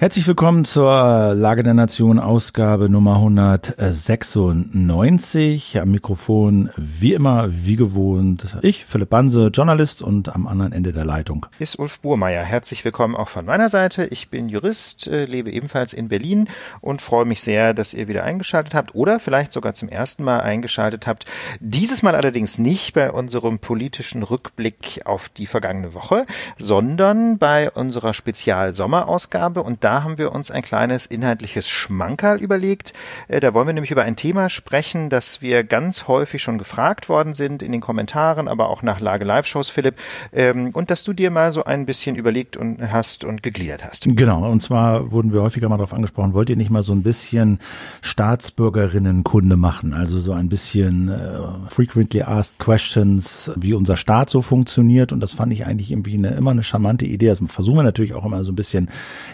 Herzlich willkommen zur Lage der Nation Ausgabe Nummer 196. Am Mikrofon wie immer, wie gewohnt, ich, Philipp Banse, Journalist und am anderen Ende der Leitung ist Ulf Burmeier. Herzlich willkommen auch von meiner Seite. Ich bin Jurist, äh, lebe ebenfalls in Berlin und freue mich sehr, dass ihr wieder eingeschaltet habt oder vielleicht sogar zum ersten Mal eingeschaltet habt. Dieses Mal allerdings nicht bei unserem politischen Rückblick auf die vergangene Woche, sondern bei unserer Spezial-Sommerausgabe und da da haben wir uns ein kleines inhaltliches Schmankerl überlegt. Äh, da wollen wir nämlich über ein Thema sprechen, das wir ganz häufig schon gefragt worden sind in den Kommentaren, aber auch nach Lage Live-Shows, Philipp, ähm, und dass du dir mal so ein bisschen überlegt und hast und gegliedert hast. Genau, und zwar wurden wir häufiger mal darauf angesprochen, wollt ihr nicht mal so ein bisschen Staatsbürgerinnenkunde machen, also so ein bisschen äh, frequently asked questions, wie unser Staat so funktioniert und das fand ich eigentlich irgendwie eine, immer eine charmante Idee. Das versuchen wir natürlich auch immer so ein bisschen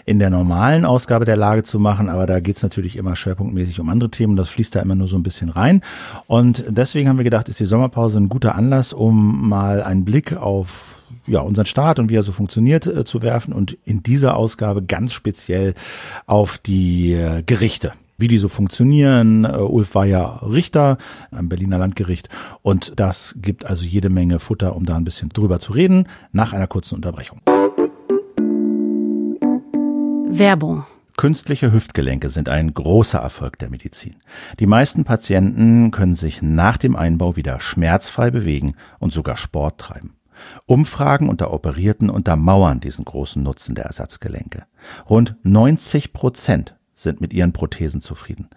in der normalen normalen Ausgabe der Lage zu machen, aber da geht's natürlich immer schwerpunktmäßig um andere Themen. Das fließt da immer nur so ein bisschen rein. Und deswegen haben wir gedacht, ist die Sommerpause ein guter Anlass, um mal einen Blick auf ja, unseren Staat und wie er so funktioniert äh, zu werfen und in dieser Ausgabe ganz speziell auf die äh, Gerichte wie die so funktionieren. Uh, Ulf war ja Richter am Berliner Landgericht und das gibt also jede Menge Futter, um da ein bisschen drüber zu reden, nach einer kurzen Unterbrechung. Werbung Künstliche Hüftgelenke sind ein großer Erfolg der Medizin. Die meisten Patienten können sich nach dem Einbau wieder schmerzfrei bewegen und sogar Sport treiben. Umfragen unter Operierten untermauern diesen großen Nutzen der Ersatzgelenke. Rund 90 Prozent sind mit ihren Prothesen zufrieden.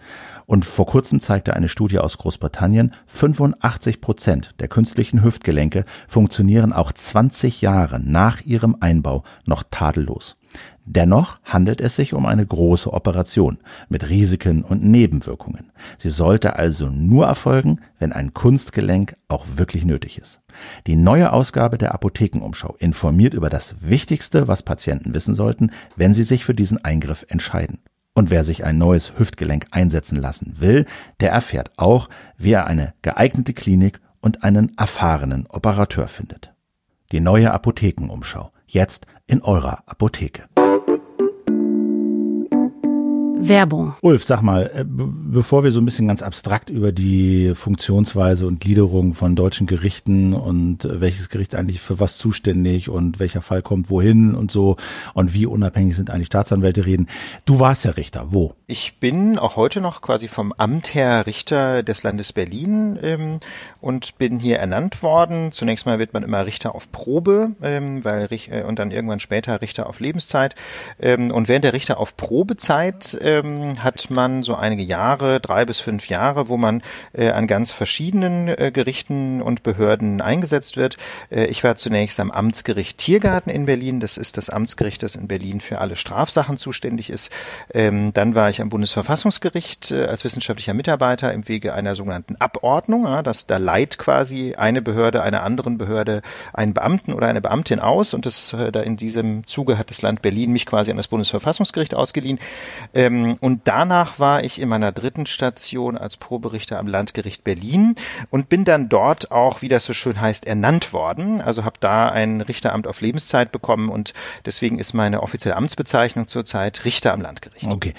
Und vor kurzem zeigte eine Studie aus Großbritannien, 85 Prozent der künstlichen Hüftgelenke funktionieren auch 20 Jahre nach ihrem Einbau noch tadellos. Dennoch handelt es sich um eine große Operation mit Risiken und Nebenwirkungen. Sie sollte also nur erfolgen, wenn ein Kunstgelenk auch wirklich nötig ist. Die neue Ausgabe der Apothekenumschau informiert über das Wichtigste, was Patienten wissen sollten, wenn sie sich für diesen Eingriff entscheiden. Und wer sich ein neues Hüftgelenk einsetzen lassen will, der erfährt auch, wie er eine geeignete Klinik und einen erfahrenen Operateur findet. Die neue Apothekenumschau. Jetzt in eurer Apotheke. Werbung. Ulf, sag mal, äh, bevor wir so ein bisschen ganz abstrakt über die Funktionsweise und Gliederung von deutschen Gerichten und äh, welches Gericht eigentlich für was zuständig und welcher Fall kommt wohin und so und wie unabhängig sind eigentlich Staatsanwälte reden. Du warst ja Richter. Wo? Ich bin auch heute noch quasi vom Amt her Richter des Landes Berlin ähm, und bin hier ernannt worden. Zunächst mal wird man immer Richter auf Probe, ähm, weil äh, und dann irgendwann später Richter auf Lebenszeit. Ähm, und während der Richter auf Probezeit ähm, hat man so einige Jahre, drei bis fünf Jahre, wo man äh, an ganz verschiedenen äh, Gerichten und Behörden eingesetzt wird. Äh, ich war zunächst am Amtsgericht Tiergarten in Berlin. Das ist das Amtsgericht, das in Berlin für alle Strafsachen zuständig ist. Ähm, dann war ich am Bundesverfassungsgericht äh, als wissenschaftlicher Mitarbeiter im Wege einer sogenannten Abordnung. Ja, dass da leiht quasi eine Behörde einer anderen Behörde einen Beamten oder eine Beamtin aus und das äh, da in diesem Zuge hat das Land Berlin mich quasi an das Bundesverfassungsgericht ausgeliehen. Ähm, und danach war ich in meiner dritten Station als Proberichter am Landgericht Berlin und bin dann dort auch, wie das so schön heißt, ernannt worden. Also habe da ein Richteramt auf Lebenszeit bekommen und deswegen ist meine offizielle Amtsbezeichnung zurzeit Richter am Landgericht. Okay.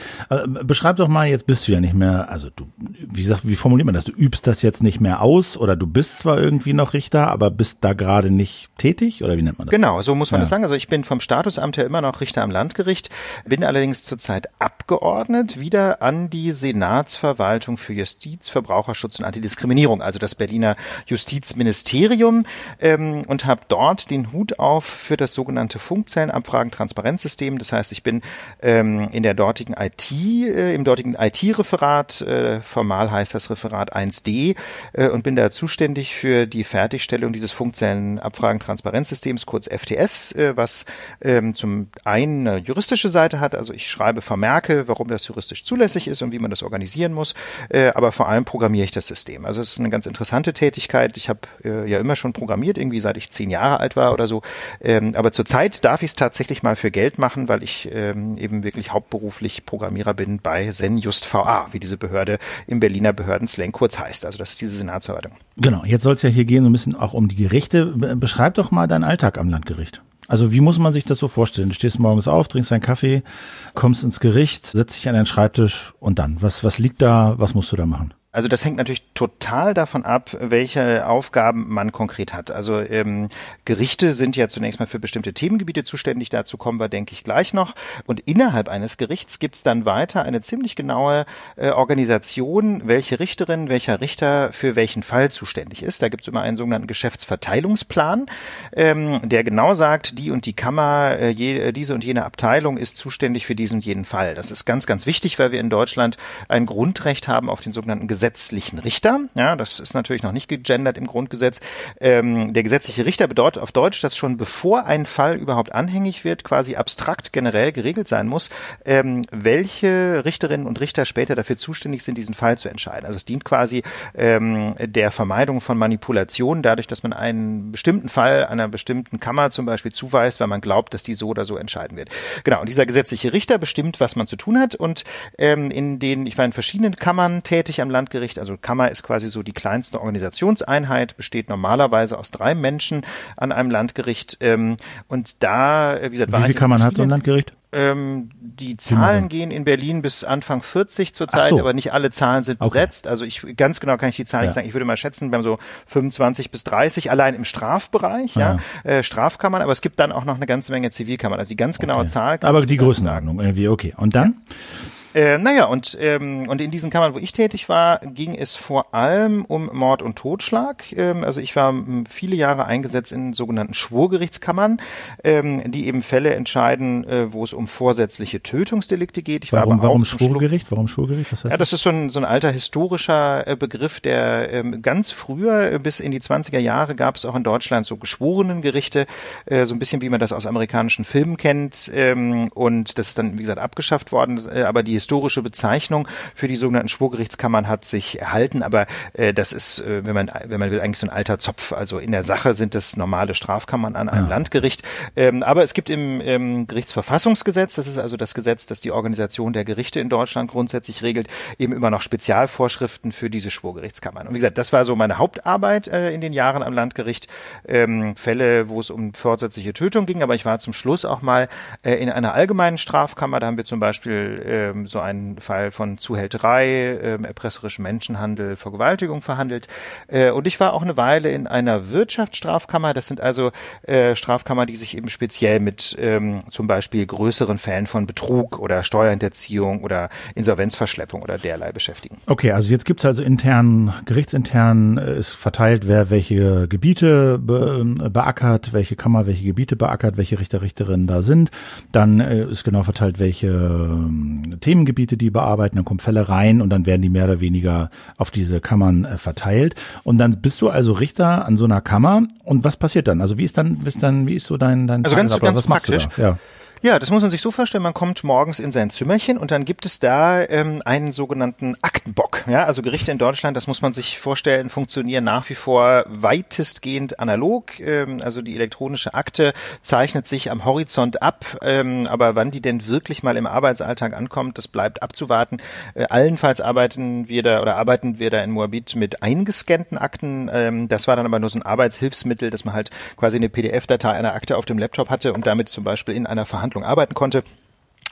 Beschreib doch mal, jetzt bist du ja nicht mehr, also du, wie sagt, wie formuliert man das? Du übst das jetzt nicht mehr aus oder du bist zwar irgendwie noch Richter, aber bist da gerade nicht tätig oder wie nennt man das? Genau, so muss man ja. das sagen. Also ich bin vom Statusamt her immer noch Richter am Landgericht, bin allerdings zurzeit Abgeordneter zugeordnet, wieder an die Senatsverwaltung für Justiz, Verbraucherschutz und Antidiskriminierung, also das Berliner Justizministerium, ähm, und habe dort den Hut auf für das sogenannte Funkzellenabfragen-Transparenzsystem. Das heißt, ich bin ähm, in der dortigen IT, äh, im dortigen IT-Referat, äh, formal heißt das Referat 1D, äh, und bin da zuständig für die Fertigstellung dieses Funkzellenabfragen-Transparenzsystems, kurz FTS, äh, was ähm, zum einen eine juristische Seite hat, also ich schreibe Vermerke, warum das juristisch zulässig ist und wie man das organisieren muss. Äh, aber vor allem programmiere ich das System. Also es ist eine ganz interessante Tätigkeit. Ich habe äh, ja immer schon programmiert, irgendwie seit ich zehn Jahre alt war oder so. Ähm, aber zurzeit darf ich es tatsächlich mal für Geld machen, weil ich ähm, eben wirklich hauptberuflich Programmierer bin bei Zen Just VA, wie diese Behörde im Berliner Behördenslang kurz heißt. Also das ist diese Senatsverwaltung. Genau, jetzt soll es ja hier gehen so ein bisschen auch um die Gerichte. Beschreib doch mal deinen Alltag am Landgericht. Also wie muss man sich das so vorstellen? Du stehst morgens auf, trinkst deinen Kaffee, kommst ins Gericht, setzt dich an deinen Schreibtisch und dann, was, was liegt da, was musst du da machen? Also das hängt natürlich total davon ab, welche Aufgaben man konkret hat. Also ähm, Gerichte sind ja zunächst mal für bestimmte Themengebiete zuständig. Dazu kommen wir, denke ich, gleich noch. Und innerhalb eines Gerichts gibt es dann weiter eine ziemlich genaue äh, Organisation, welche Richterin, welcher Richter für welchen Fall zuständig ist. Da gibt es immer einen sogenannten Geschäftsverteilungsplan, ähm, der genau sagt, die und die Kammer, äh, je, äh, diese und jene Abteilung ist zuständig für diesen und jenen Fall. Das ist ganz, ganz wichtig, weil wir in Deutschland ein Grundrecht haben auf den sogenannten gesetzlichen Richter. Ja, das ist natürlich noch nicht gegendert im Grundgesetz. Ähm, der gesetzliche Richter bedeutet auf Deutsch, dass schon bevor ein Fall überhaupt anhängig wird, quasi abstrakt generell geregelt sein muss, ähm, welche Richterinnen und Richter später dafür zuständig sind, diesen Fall zu entscheiden. Also es dient quasi ähm, der Vermeidung von Manipulationen, dadurch, dass man einen bestimmten Fall einer bestimmten Kammer zum Beispiel zuweist, weil man glaubt, dass die so oder so entscheiden wird. Genau, und dieser gesetzliche Richter bestimmt, was man zu tun hat und ähm, in den, ich war in verschiedenen Kammern tätig am Land Landgericht. Also Kammer ist quasi so die kleinste Organisationseinheit, besteht normalerweise aus drei Menschen an einem Landgericht. Ähm, und da, äh, wie gesagt, war Wie viele Kammern hat so ein Landgericht? Ähm, die Zahlen gehen in Berlin bis Anfang 40 zurzeit, so. aber nicht alle Zahlen sind okay. besetzt. Also ich ganz genau kann ich die Zahlen ja. nicht sagen. Ich würde mal schätzen, wir haben so 25 bis 30 allein im Strafbereich, ja, ja äh, Strafkammern, aber es gibt dann auch noch eine ganze Menge Zivilkammern. Also die ganz genaue okay. Zahl. Aber die Größenordnung irgendwie okay. Und dann? Ja. Äh, naja, und, ähm, und in diesen Kammern, wo ich tätig war, ging es vor allem um Mord und Totschlag. Ähm, also ich war viele Jahre eingesetzt in sogenannten Schwurgerichtskammern, ähm, die eben Fälle entscheiden, äh, wo es um vorsätzliche Tötungsdelikte geht. Ich warum, war aber warum Schwurgericht? Warum Schwurgericht? Was heißt ja, das ist so ein, so ein alter historischer äh, Begriff, der ähm, ganz früher, äh, bis in die 20er Jahre, gab es auch in Deutschland so Geschworenengerichte, äh, so ein bisschen wie man das aus amerikanischen Filmen kennt. Ähm, und das ist dann, wie gesagt, abgeschafft worden. Äh, aber die historische Bezeichnung für die sogenannten Schwurgerichtskammern hat sich erhalten, aber äh, das ist, äh, wenn man wenn man will, eigentlich so ein alter Zopf. Also in der Sache sind es normale Strafkammern an einem ja. Landgericht. Ähm, aber es gibt im, im Gerichtsverfassungsgesetz, das ist also das Gesetz, das die Organisation der Gerichte in Deutschland grundsätzlich regelt, eben immer noch Spezialvorschriften für diese Schwurgerichtskammern. Und wie gesagt, das war so meine Hauptarbeit äh, in den Jahren am Landgericht. Ähm, Fälle, wo es um vorsätzliche Tötung ging, aber ich war zum Schluss auch mal äh, in einer allgemeinen Strafkammer. Da haben wir zum Beispiel ähm, so einen Fall von Zuhälterei, äh, erpresserischem Menschenhandel, Vergewaltigung verhandelt. Äh, und ich war auch eine Weile in einer Wirtschaftsstrafkammer. Das sind also äh, Strafkammer, die sich eben speziell mit ähm, zum Beispiel größeren Fällen von Betrug oder Steuerhinterziehung oder Insolvenzverschleppung oder derlei beschäftigen. Okay, also jetzt gibt's also intern, gerichtsintern äh, ist verteilt, wer welche Gebiete be, beackert, welche Kammer welche Gebiete beackert, welche Richter, Richterinnen da sind. Dann äh, ist genau verteilt, welche äh, Themen Themengebiete, die bearbeiten, dann kommen Fälle rein und dann werden die mehr oder weniger auf diese Kammern äh, verteilt. Und dann bist du also Richter an so einer Kammer. Und was passiert dann? Also wie ist dann, wie ist dann, wie ist so dein, dein Also ganz, ganz was praktisch. Ja. Ja, das muss man sich so vorstellen, man kommt morgens in sein Zimmerchen und dann gibt es da ähm, einen sogenannten Aktenbock. Ja, also Gerichte in Deutschland, das muss man sich vorstellen, funktionieren nach wie vor weitestgehend analog. Ähm, also die elektronische Akte zeichnet sich am Horizont ab, ähm, aber wann die denn wirklich mal im Arbeitsalltag ankommt, das bleibt abzuwarten. Äh, allenfalls arbeiten wir da oder arbeiten wir da in Moabit mit eingescannten Akten. Ähm, das war dann aber nur so ein Arbeitshilfsmittel, dass man halt quasi eine PDF-Datei einer Akte auf dem Laptop hatte und damit zum Beispiel in einer Verhandlung Verhandlung arbeiten konnte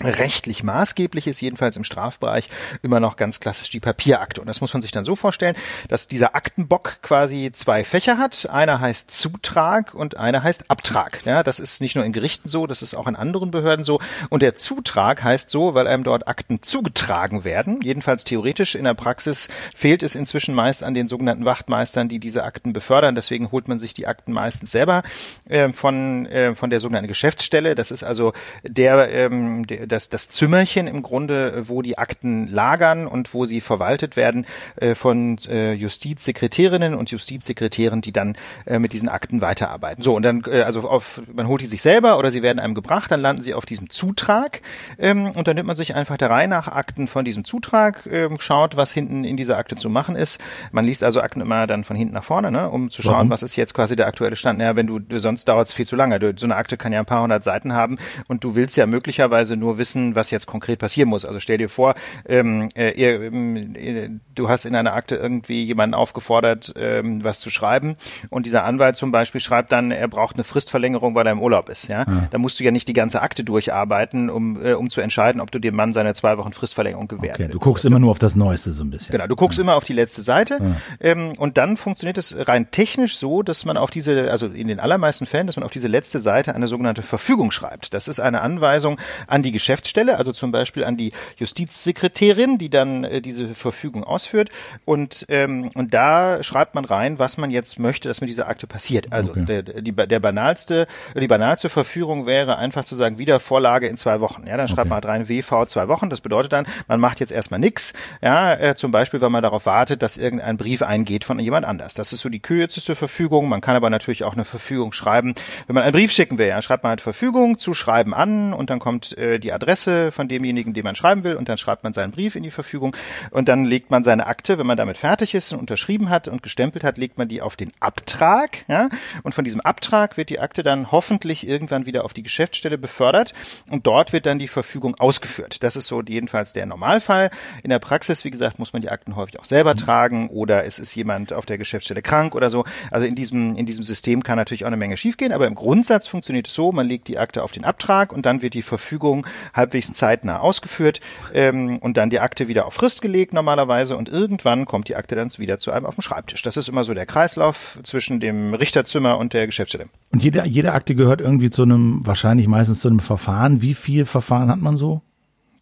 rechtlich maßgeblich ist, jedenfalls im Strafbereich, immer noch ganz klassisch die Papierakte. Und das muss man sich dann so vorstellen, dass dieser Aktenbock quasi zwei Fächer hat. Einer heißt Zutrag und einer heißt Abtrag. Ja, das ist nicht nur in Gerichten so, das ist auch in anderen Behörden so. Und der Zutrag heißt so, weil einem dort Akten zugetragen werden. Jedenfalls theoretisch. In der Praxis fehlt es inzwischen meist an den sogenannten Wachtmeistern, die diese Akten befördern. Deswegen holt man sich die Akten meistens selber äh, von, äh, von der sogenannten Geschäftsstelle. Das ist also der, ähm, der das, das Zimmerchen im Grunde, wo die Akten lagern und wo sie verwaltet werden äh, von äh, Justizsekretärinnen und Justizsekretären, die dann äh, mit diesen Akten weiterarbeiten. So, und dann, äh, also auf, man holt die sich selber oder sie werden einem gebracht, dann landen sie auf diesem Zutrag ähm, und dann nimmt man sich einfach der Reihe nach Akten von diesem Zutrag, ähm, schaut, was hinten in dieser Akte zu machen ist. Man liest also Akten immer dann von hinten nach vorne, ne, um zu schauen, Warum? was ist jetzt quasi der aktuelle Stand. Naja, wenn du, sonst dauert es viel zu lange. Du, so eine Akte kann ja ein paar hundert Seiten haben und du willst ja möglicherweise nur wissen, was jetzt konkret passieren muss. Also stell dir vor, ähm, äh, äh, du hast in einer Akte irgendwie jemanden aufgefordert, ähm, was zu schreiben und dieser Anwalt zum Beispiel schreibt dann, er braucht eine Fristverlängerung, weil er im Urlaub ist. Ja, ja. da musst du ja nicht die ganze Akte durcharbeiten, um äh, um zu entscheiden, ob du dem Mann seine zwei Wochen Fristverlängerung gewähren okay. Du guckst immer nur auf das Neueste so ein bisschen. Genau, du guckst ja. immer auf die letzte Seite ähm, und dann funktioniert es rein technisch so, dass man auf diese, also in den allermeisten Fällen, dass man auf diese letzte Seite eine sogenannte Verfügung schreibt. Das ist eine Anweisung an die Geschäftsstelle, also zum Beispiel an die Justizsekretärin, die dann äh, diese Verfügung ausführt und ähm, und da schreibt man rein, was man jetzt möchte, dass mit dieser Akte passiert. Also okay. der, die, der banalste, die banalste Verfügung wäre einfach zu sagen, Wiedervorlage in zwei Wochen. Ja, dann schreibt okay. man halt rein WV zwei Wochen. Das bedeutet dann, man macht jetzt erstmal nichts. Ja, äh, zum Beispiel, weil man darauf wartet, dass irgendein Brief eingeht von jemand anders. Das ist so die kürzeste Verfügung. Man kann aber natürlich auch eine Verfügung schreiben, wenn man einen Brief schicken will. Ja, schreibt man halt Verfügung zu schreiben an und dann kommt äh, die Adresse von demjenigen, den man schreiben will und dann schreibt man seinen Brief in die Verfügung und dann legt man seine Akte, wenn man damit fertig ist und unterschrieben hat und gestempelt hat, legt man die auf den Abtrag. Ja, und von diesem Abtrag wird die Akte dann hoffentlich irgendwann wieder auf die Geschäftsstelle befördert und dort wird dann die Verfügung ausgeführt. Das ist so jedenfalls der Normalfall. In der Praxis, wie gesagt, muss man die Akten häufig auch selber tragen oder es ist jemand auf der Geschäftsstelle krank oder so. Also in diesem, in diesem System kann natürlich auch eine Menge schiefgehen, aber im Grundsatz funktioniert es so, man legt die Akte auf den Abtrag und dann wird die Verfügung halbwegs zeitnah ausgeführt ähm, und dann die Akte wieder auf Frist gelegt normalerweise und irgendwann kommt die Akte dann wieder zu einem auf dem Schreibtisch. Das ist immer so der Kreislauf zwischen dem Richterzimmer und der Geschäftsstelle. Und jede, jede Akte gehört irgendwie zu einem, wahrscheinlich meistens zu einem Verfahren. Wie viel Verfahren hat man so?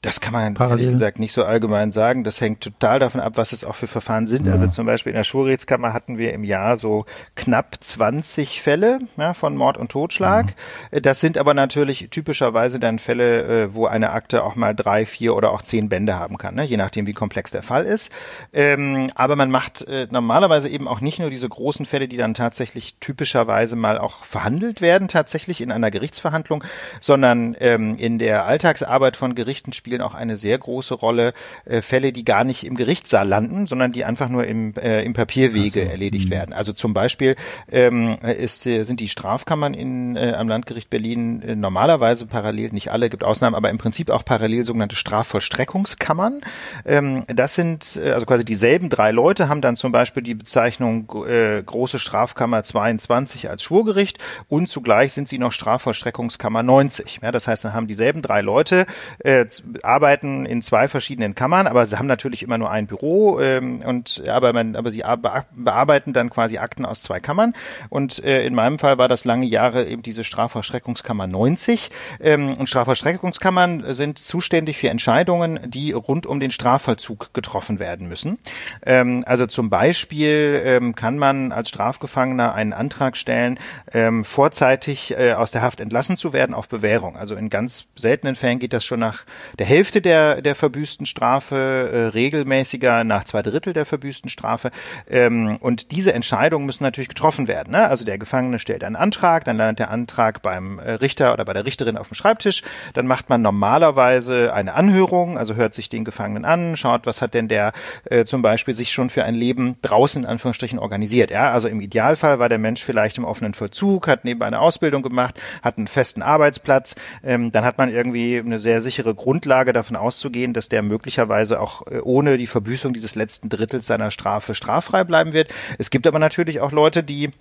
Das kann man Parallel. ehrlich gesagt nicht so allgemein sagen. Das hängt total davon ab, was es auch für Verfahren sind. Ja. Also zum Beispiel in der Schwurrechtskammer hatten wir im Jahr so knapp 20 Fälle ja, von Mord und Totschlag. Ja. Das sind aber natürlich typischerweise dann Fälle, äh, wo eine Akte auch mal drei, vier oder auch zehn Bände haben kann, ne? je nachdem, wie komplex der Fall ist. Ähm, aber man macht äh, normalerweise eben auch nicht nur diese großen Fälle, die dann tatsächlich typischerweise mal auch verhandelt werden, tatsächlich in einer Gerichtsverhandlung, sondern ähm, in der Alltagsarbeit von Gerichten spielen auch eine sehr große Rolle äh, Fälle, die gar nicht im Gerichtssaal landen, sondern die einfach nur im, äh, im Papierwege so. erledigt mhm. werden. Also zum Beispiel ähm, ist, äh, sind die Strafkammern in, äh, am Landgericht Berlin äh, normalerweise parallel, nicht alle, gibt Ausnahmen, aber im Prinzip auch parallel sogenannte Strafvollstreckungskammern. Ähm, das sind äh, also quasi dieselben drei Leute, haben dann zum Beispiel die Bezeichnung äh, Große Strafkammer 22 als Schwurgericht und zugleich sind sie noch Strafvollstreckungskammer 90. Ja, das heißt, dann haben dieselben drei Leute äh, arbeiten in zwei verschiedenen Kammern, aber sie haben natürlich immer nur ein Büro ähm, und aber man, aber sie bearbeiten dann quasi Akten aus zwei Kammern. Und äh, in meinem Fall war das lange Jahre eben diese Strafvollstreckungskammer 90. Ähm, und Strafvollstreckungskammern sind zuständig für Entscheidungen, die rund um den Strafvollzug getroffen werden müssen. Ähm, also zum Beispiel ähm, kann man als Strafgefangener einen Antrag stellen, ähm, vorzeitig äh, aus der Haft entlassen zu werden auf Bewährung. Also in ganz seltenen Fällen geht das schon nach der Hälfte der, der verbüßten Strafe, äh, regelmäßiger nach zwei Drittel der verbüßten Strafe. Ähm, und diese Entscheidungen müssen natürlich getroffen werden. Ne? Also der Gefangene stellt einen Antrag, dann landet der Antrag beim äh, Richter oder bei der Richterin auf dem Schreibtisch. Dann macht man normalerweise eine Anhörung, also hört sich den Gefangenen an, schaut, was hat denn der äh, zum Beispiel sich schon für ein Leben draußen in Anführungsstrichen organisiert. Ja? Also im Idealfall war der Mensch vielleicht im offenen Vollzug, hat nebenbei eine Ausbildung gemacht, hat einen festen Arbeitsplatz. Ähm, dann hat man irgendwie eine sehr sichere Grundlage Grundlage davon auszugehen, dass der möglicherweise auch äh, ohne die Verbüßung dieses letzten Drittels seiner Strafe straffrei bleiben wird. Es gibt aber natürlich auch Leute, die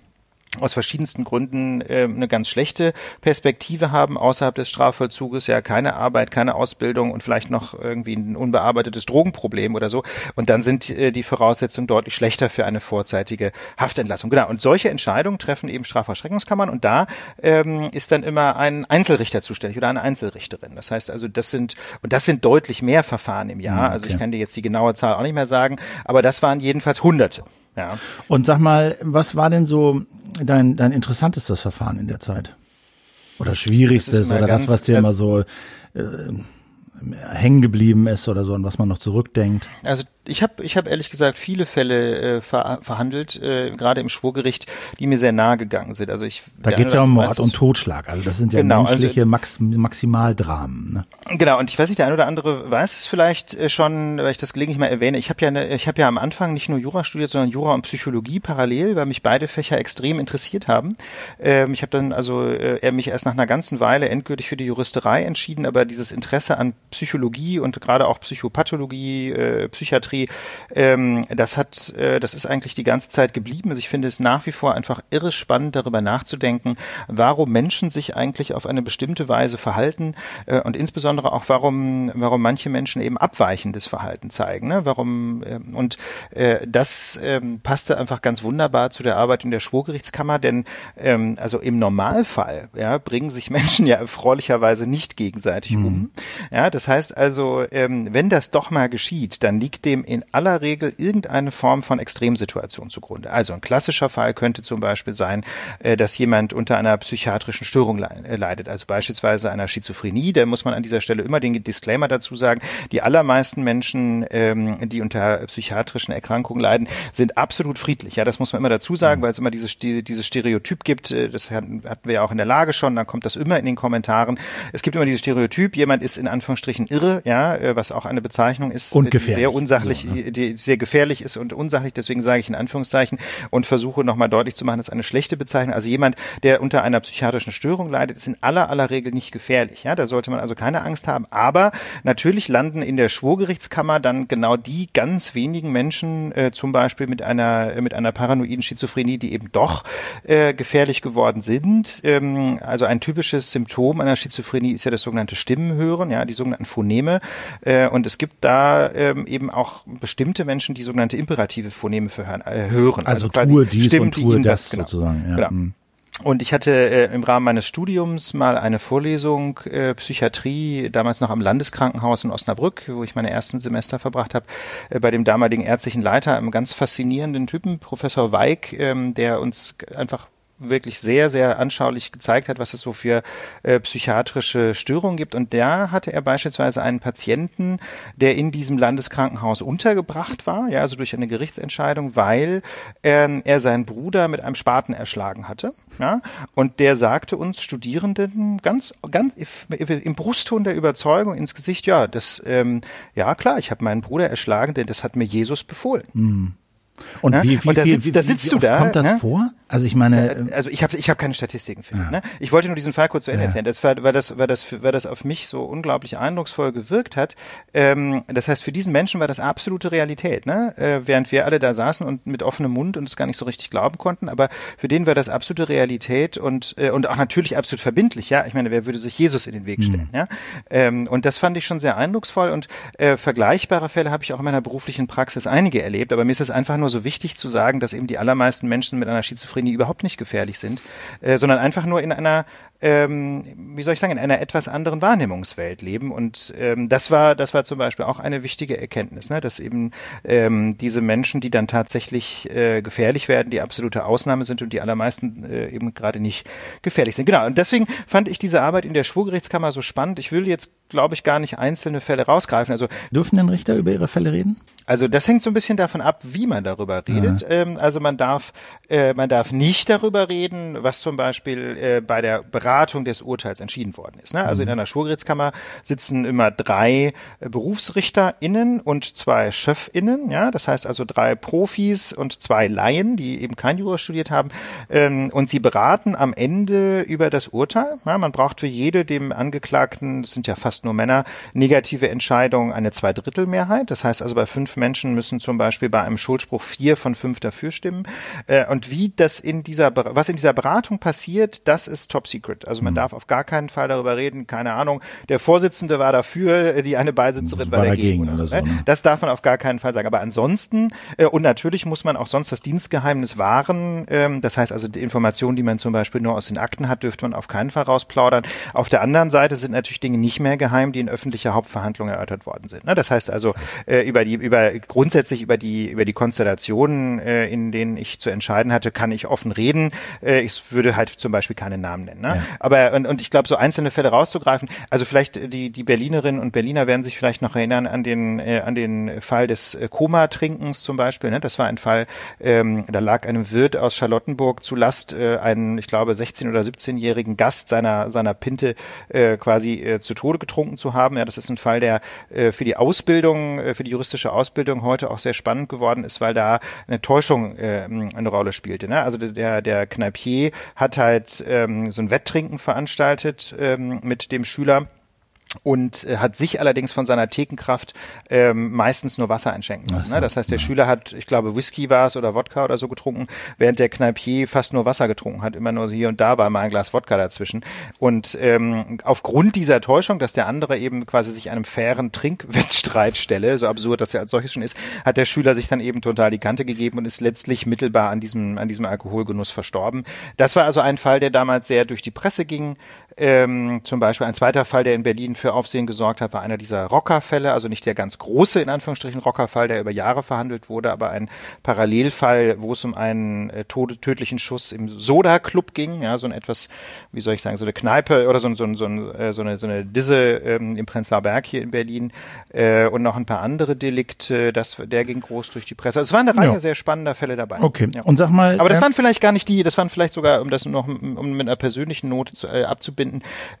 aus verschiedensten Gründen äh, eine ganz schlechte Perspektive haben außerhalb des Strafvollzuges, ja keine Arbeit, keine Ausbildung und vielleicht noch irgendwie ein unbearbeitetes Drogenproblem oder so. Und dann sind äh, die Voraussetzungen deutlich schlechter für eine vorzeitige Haftentlassung. Genau. Und solche Entscheidungen treffen eben Strafverschreckungskammern und da ähm, ist dann immer ein Einzelrichter zuständig oder eine Einzelrichterin. Das heißt also, das sind und das sind deutlich mehr Verfahren im Jahr. Okay. Also ich kann dir jetzt die genaue Zahl auch nicht mehr sagen, aber das waren jedenfalls Hunderte. Ja. Und sag mal, was war denn so dein, dein interessantestes Verfahren in der Zeit? Oder schwierigstes oder das, was dir immer so äh, hängen geblieben ist oder so und was man noch zurückdenkt? Also ich habe ich hab ehrlich gesagt viele Fälle äh, ver verhandelt, äh, gerade im Schwurgericht, die mir sehr nahe gegangen sind. Also ich da geht es ja um Mord und Totschlag. Also das sind ja genau, also menschliche also, Max Maximaldramen. Ne? Genau. Und ich weiß nicht, der eine oder andere weiß es vielleicht äh, schon, weil ich das gelegentlich mal erwähne. Ich habe ja eine, ich habe ja am Anfang nicht nur Jura studiert, sondern Jura und Psychologie parallel, weil mich beide Fächer extrem interessiert haben. Ähm, ich habe dann also äh, mich erst nach einer ganzen Weile endgültig für die Juristerei entschieden, aber dieses Interesse an Psychologie und gerade auch Psychopathologie, äh, Psychiatrie, ähm, das hat, äh, das ist eigentlich die ganze Zeit geblieben. Also ich finde es nach wie vor einfach irre spannend, darüber nachzudenken, warum Menschen sich eigentlich auf eine bestimmte Weise verhalten äh, und insbesondere auch warum, warum manche Menschen eben abweichendes Verhalten zeigen. Ne? Warum äh, und äh, das äh, passte einfach ganz wunderbar zu der Arbeit in der Schwurgerichtskammer, denn ähm, also im Normalfall ja, bringen sich Menschen ja erfreulicherweise nicht gegenseitig mhm. um. Ja, das heißt also, ähm, wenn das doch mal geschieht, dann liegt dem in aller Regel irgendeine Form von Extremsituation zugrunde. Also ein klassischer Fall könnte zum Beispiel sein, äh, dass jemand unter einer psychiatrischen Störung äh, leidet, also beispielsweise einer Schizophrenie. Da muss man an dieser Stelle immer den Disclaimer dazu sagen, die allermeisten Menschen, ähm, die unter psychiatrischen Erkrankungen leiden, sind absolut friedlich. Ja, das muss man immer dazu sagen, mhm. weil es immer dieses, dieses Stereotyp gibt. Äh, das hatten wir ja auch in der Lage schon, dann kommt das immer in den Kommentaren. Es gibt immer dieses Stereotyp, jemand ist in Anführungsstrichen irre, ja, was auch eine Bezeichnung ist, und sehr unsachlich, so, ne? die sehr gefährlich ist und unsachlich, deswegen sage ich in Anführungszeichen und versuche nochmal deutlich zu machen, dass eine schlechte Bezeichnung, also jemand, der unter einer psychiatrischen Störung leidet, ist in aller aller Regel nicht gefährlich, ja, da sollte man also keine Angst haben, aber natürlich landen in der Schwurgerichtskammer dann genau die ganz wenigen Menschen, äh, zum Beispiel mit einer mit einer paranoiden Schizophrenie, die eben doch äh, gefährlich geworden sind. Ähm, also ein typisches Symptom einer Schizophrenie ist ja das sogenannte Stimmenhören, ja, die sogenannten Phoneme. Äh, und es gibt da ähm, eben auch bestimmte Menschen, die sogenannte imperative Phoneme für hören. Äh, hören. Also, also tue dies Stimmen, und tue das genau. sozusagen. Ja. Genau. Mhm. Und ich hatte äh, im Rahmen meines Studiums mal eine Vorlesung äh, Psychiatrie, damals noch am Landeskrankenhaus in Osnabrück, wo ich meine ersten Semester verbracht habe, äh, bei dem damaligen ärztlichen Leiter, einem ganz faszinierenden Typen, Professor Weig, ähm, der uns einfach wirklich sehr, sehr anschaulich gezeigt hat, was es so für äh, psychiatrische Störungen gibt. Und da hatte er beispielsweise einen Patienten, der in diesem Landeskrankenhaus untergebracht war, ja, also durch eine Gerichtsentscheidung, weil ähm, er seinen Bruder mit einem Spaten erschlagen hatte. Ja, und der sagte uns Studierenden ganz, ganz im Brustton der Überzeugung ins Gesicht, ja, das, ähm, ja klar, ich habe meinen Bruder erschlagen, denn das hat mir Jesus befohlen. Mhm. Und ja? wie, wie, und da, sitzt, wie, da sitzt wie, wie du da. Kommt das ne? vor? Also ich meine, also ich habe ich hab keine Statistiken für. Ja. Ne? Ich wollte nur diesen Fall kurz zu Ende ja. erzählen. Das war, weil das, weil das, weil das auf mich so unglaublich eindrucksvoll gewirkt hat. Ähm, das heißt, für diesen Menschen war das absolute Realität, ne? Äh, während wir alle da saßen und mit offenem Mund und es gar nicht so richtig glauben konnten. Aber für den war das absolute Realität und äh, und auch natürlich absolut verbindlich. Ja, ich meine, wer würde sich Jesus in den Weg stellen? Mhm. Ja, ähm, und das fand ich schon sehr eindrucksvoll und äh, vergleichbare Fälle habe ich auch in meiner beruflichen Praxis einige erlebt. Aber mir ist es einfach nur so wichtig zu sagen, dass eben die allermeisten Menschen mit einer Schizophrenie Schizophrenie überhaupt nicht gefährlich sind, äh, sondern einfach nur in einer ähm, wie soll ich sagen, in einer etwas anderen Wahrnehmungswelt leben. Und ähm, das war, das war zum Beispiel auch eine wichtige Erkenntnis, ne? dass eben ähm, diese Menschen, die dann tatsächlich äh, gefährlich werden, die absolute Ausnahme sind und die allermeisten äh, eben gerade nicht gefährlich sind. Genau. Und deswegen fand ich diese Arbeit in der Schwurgerichtskammer so spannend. Ich will jetzt, glaube ich, gar nicht einzelne Fälle rausgreifen. Also dürfen denn Richter über ihre Fälle reden? Also das hängt so ein bisschen davon ab, wie man darüber redet. Ja. Ähm, also man darf, äh, man darf nicht darüber reden, was zum Beispiel äh, bei der Beratung des Urteils entschieden worden ist. Ne? Also mhm. in einer Schwurgerichtskammer sitzen immer drei äh, BerufsrichterInnen und zwei ChefInnen. Ja, das heißt also drei Profis und zwei Laien, die eben kein Jura studiert haben. Ähm, und sie beraten am Ende über das Urteil. Ja, man braucht für jede dem Angeklagten, das sind ja fast nur Männer, negative Entscheidung eine Zweidrittelmehrheit. Das heißt also bei fünf Menschen müssen zum Beispiel bei einem Schuldspruch vier von fünf dafür stimmen. Äh, und wie das in dieser, was in dieser Beratung passiert, das ist top secret. Also man mhm. darf auf gar keinen Fall darüber reden. Keine Ahnung. Der Vorsitzende war dafür, die eine Beisitzerin war, war dagegen. dagegen oder so, ne? Das darf man auf gar keinen Fall sagen. Aber ansonsten, äh, und natürlich muss man auch sonst das Dienstgeheimnis wahren. Ähm, das heißt also die Informationen, die man zum Beispiel nur aus den Akten hat, dürfte man auf keinen Fall rausplaudern. Auf der anderen Seite sind natürlich Dinge nicht mehr geheim, die in öffentlicher Hauptverhandlung erörtert worden sind. Ne? Das heißt also äh, über die über grundsätzlich über die über die Konstellationen, äh, in denen ich zu entscheiden hatte, kann ich offen reden. Äh, ich würde halt zum Beispiel keine Namen nennen. Ne? Aber und, und ich glaube, so einzelne Fälle rauszugreifen, also vielleicht die die Berlinerinnen und Berliner werden sich vielleicht noch erinnern an den äh, an den Fall des äh, Koma-Trinkens zum Beispiel. Ne? Das war ein Fall, ähm, da lag einem Wirt aus Charlottenburg zu Last äh, einen, ich glaube, 16 oder 17-jährigen Gast seiner seiner Pinte äh, quasi äh, zu Tode getrunken zu haben. Ja, das ist ein Fall, der äh, für die Ausbildung, äh, für die juristische Ausbildung heute auch sehr spannend geworden ist, weil da eine Täuschung äh, eine Rolle spielte. Ne? Also der der Kneipier hat halt ähm, so ein Wetttrinken veranstaltet ähm, mit dem Schüler und äh, hat sich allerdings von seiner Thekenkraft ähm, meistens nur Wasser einschenken lassen. Ne? Das heißt, der ja. Schüler hat, ich glaube, Whisky war es oder Wodka oder so getrunken, während der Kneipier fast nur Wasser getrunken hat, immer nur hier und da war mal ein Glas Wodka dazwischen. Und ähm, aufgrund dieser Täuschung, dass der andere eben quasi sich einem fairen Trinkwettstreit stelle, so absurd dass er als solches schon ist, hat der Schüler sich dann eben total die Kante gegeben und ist letztlich mittelbar an diesem, an diesem Alkoholgenuss verstorben. Das war also ein Fall, der damals sehr durch die Presse ging. Ähm, zum Beispiel ein zweiter Fall, der in Berlin für Aufsehen gesorgt hat, war einer dieser Rockerfälle, also nicht der ganz große, in Anführungsstrichen, Rockerfall, der über Jahre verhandelt wurde, aber ein Parallelfall, wo es um einen äh, tödlichen Schuss im Soda-Club ging, ja, so ein etwas, wie soll ich sagen, so eine Kneipe oder so, so, so, äh, so, eine, so eine Disse ähm, im Prenzlauer Berg hier in Berlin äh, und noch ein paar andere Delikte, das, der ging groß durch die Presse. Also es waren eine Reihe ja. sehr spannender Fälle dabei. Okay, ja. und sag mal... Aber das äh, waren vielleicht gar nicht die, das waren vielleicht sogar, um das noch um mit einer persönlichen Note zu, äh, abzubinden,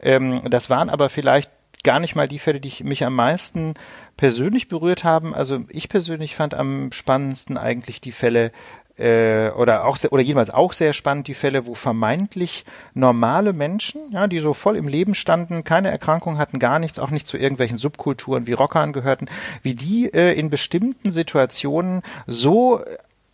ähm, das waren aber vielleicht gar nicht mal die Fälle, die mich am meisten persönlich berührt haben. Also ich persönlich fand am spannendsten eigentlich die Fälle äh, oder auch oder jedenfalls auch sehr spannend die Fälle, wo vermeintlich normale Menschen, ja, die so voll im Leben standen, keine Erkrankung hatten, gar nichts, auch nicht zu irgendwelchen Subkulturen wie Rockern gehörten, wie die äh, in bestimmten Situationen so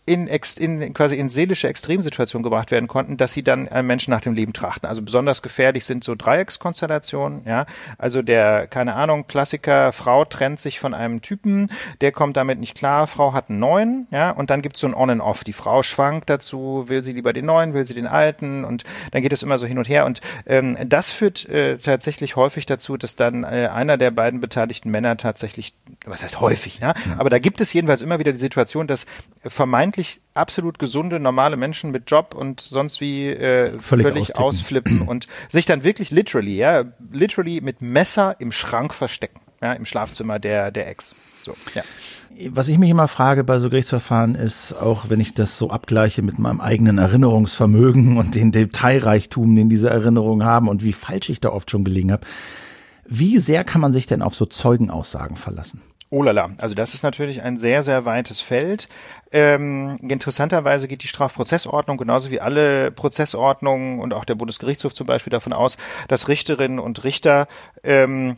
in, in quasi in seelische Extremsituationen gebracht werden konnten, dass sie dann einem Menschen nach dem Leben trachten. Also besonders gefährlich sind so Dreieckskonstellationen, ja. Also der, keine Ahnung, Klassiker, Frau trennt sich von einem Typen, der kommt damit nicht klar, Frau hat einen neuen, ja, und dann gibt's so ein On and Off. Die Frau schwankt dazu, will sie lieber den neuen, will sie den alten und dann geht es immer so hin und her. Und ähm, das führt äh, tatsächlich häufig dazu, dass dann äh, einer der beiden beteiligten Männer tatsächlich, was heißt häufig, ne? Ja. aber da gibt es jedenfalls immer wieder die Situation, dass vermeintlich vermeintlich absolut gesunde, normale Menschen mit Job und sonst wie äh, völlig, völlig ausflippen und sich dann wirklich literally, ja, literally mit Messer im Schrank verstecken, ja, im Schlafzimmer der, der Ex. So, ja. Was ich mich immer frage bei so Gerichtsverfahren ist, auch wenn ich das so abgleiche mit meinem eigenen Erinnerungsvermögen und den Detailreichtum, den diese Erinnerungen haben und wie falsch ich da oft schon gelegen habe, wie sehr kann man sich denn auf so Zeugenaussagen verlassen? Oh also das ist natürlich ein sehr, sehr weites Feld. Ähm, interessanterweise geht die Strafprozessordnung genauso wie alle Prozessordnungen und auch der Bundesgerichtshof zum Beispiel davon aus, dass Richterinnen und Richter ähm,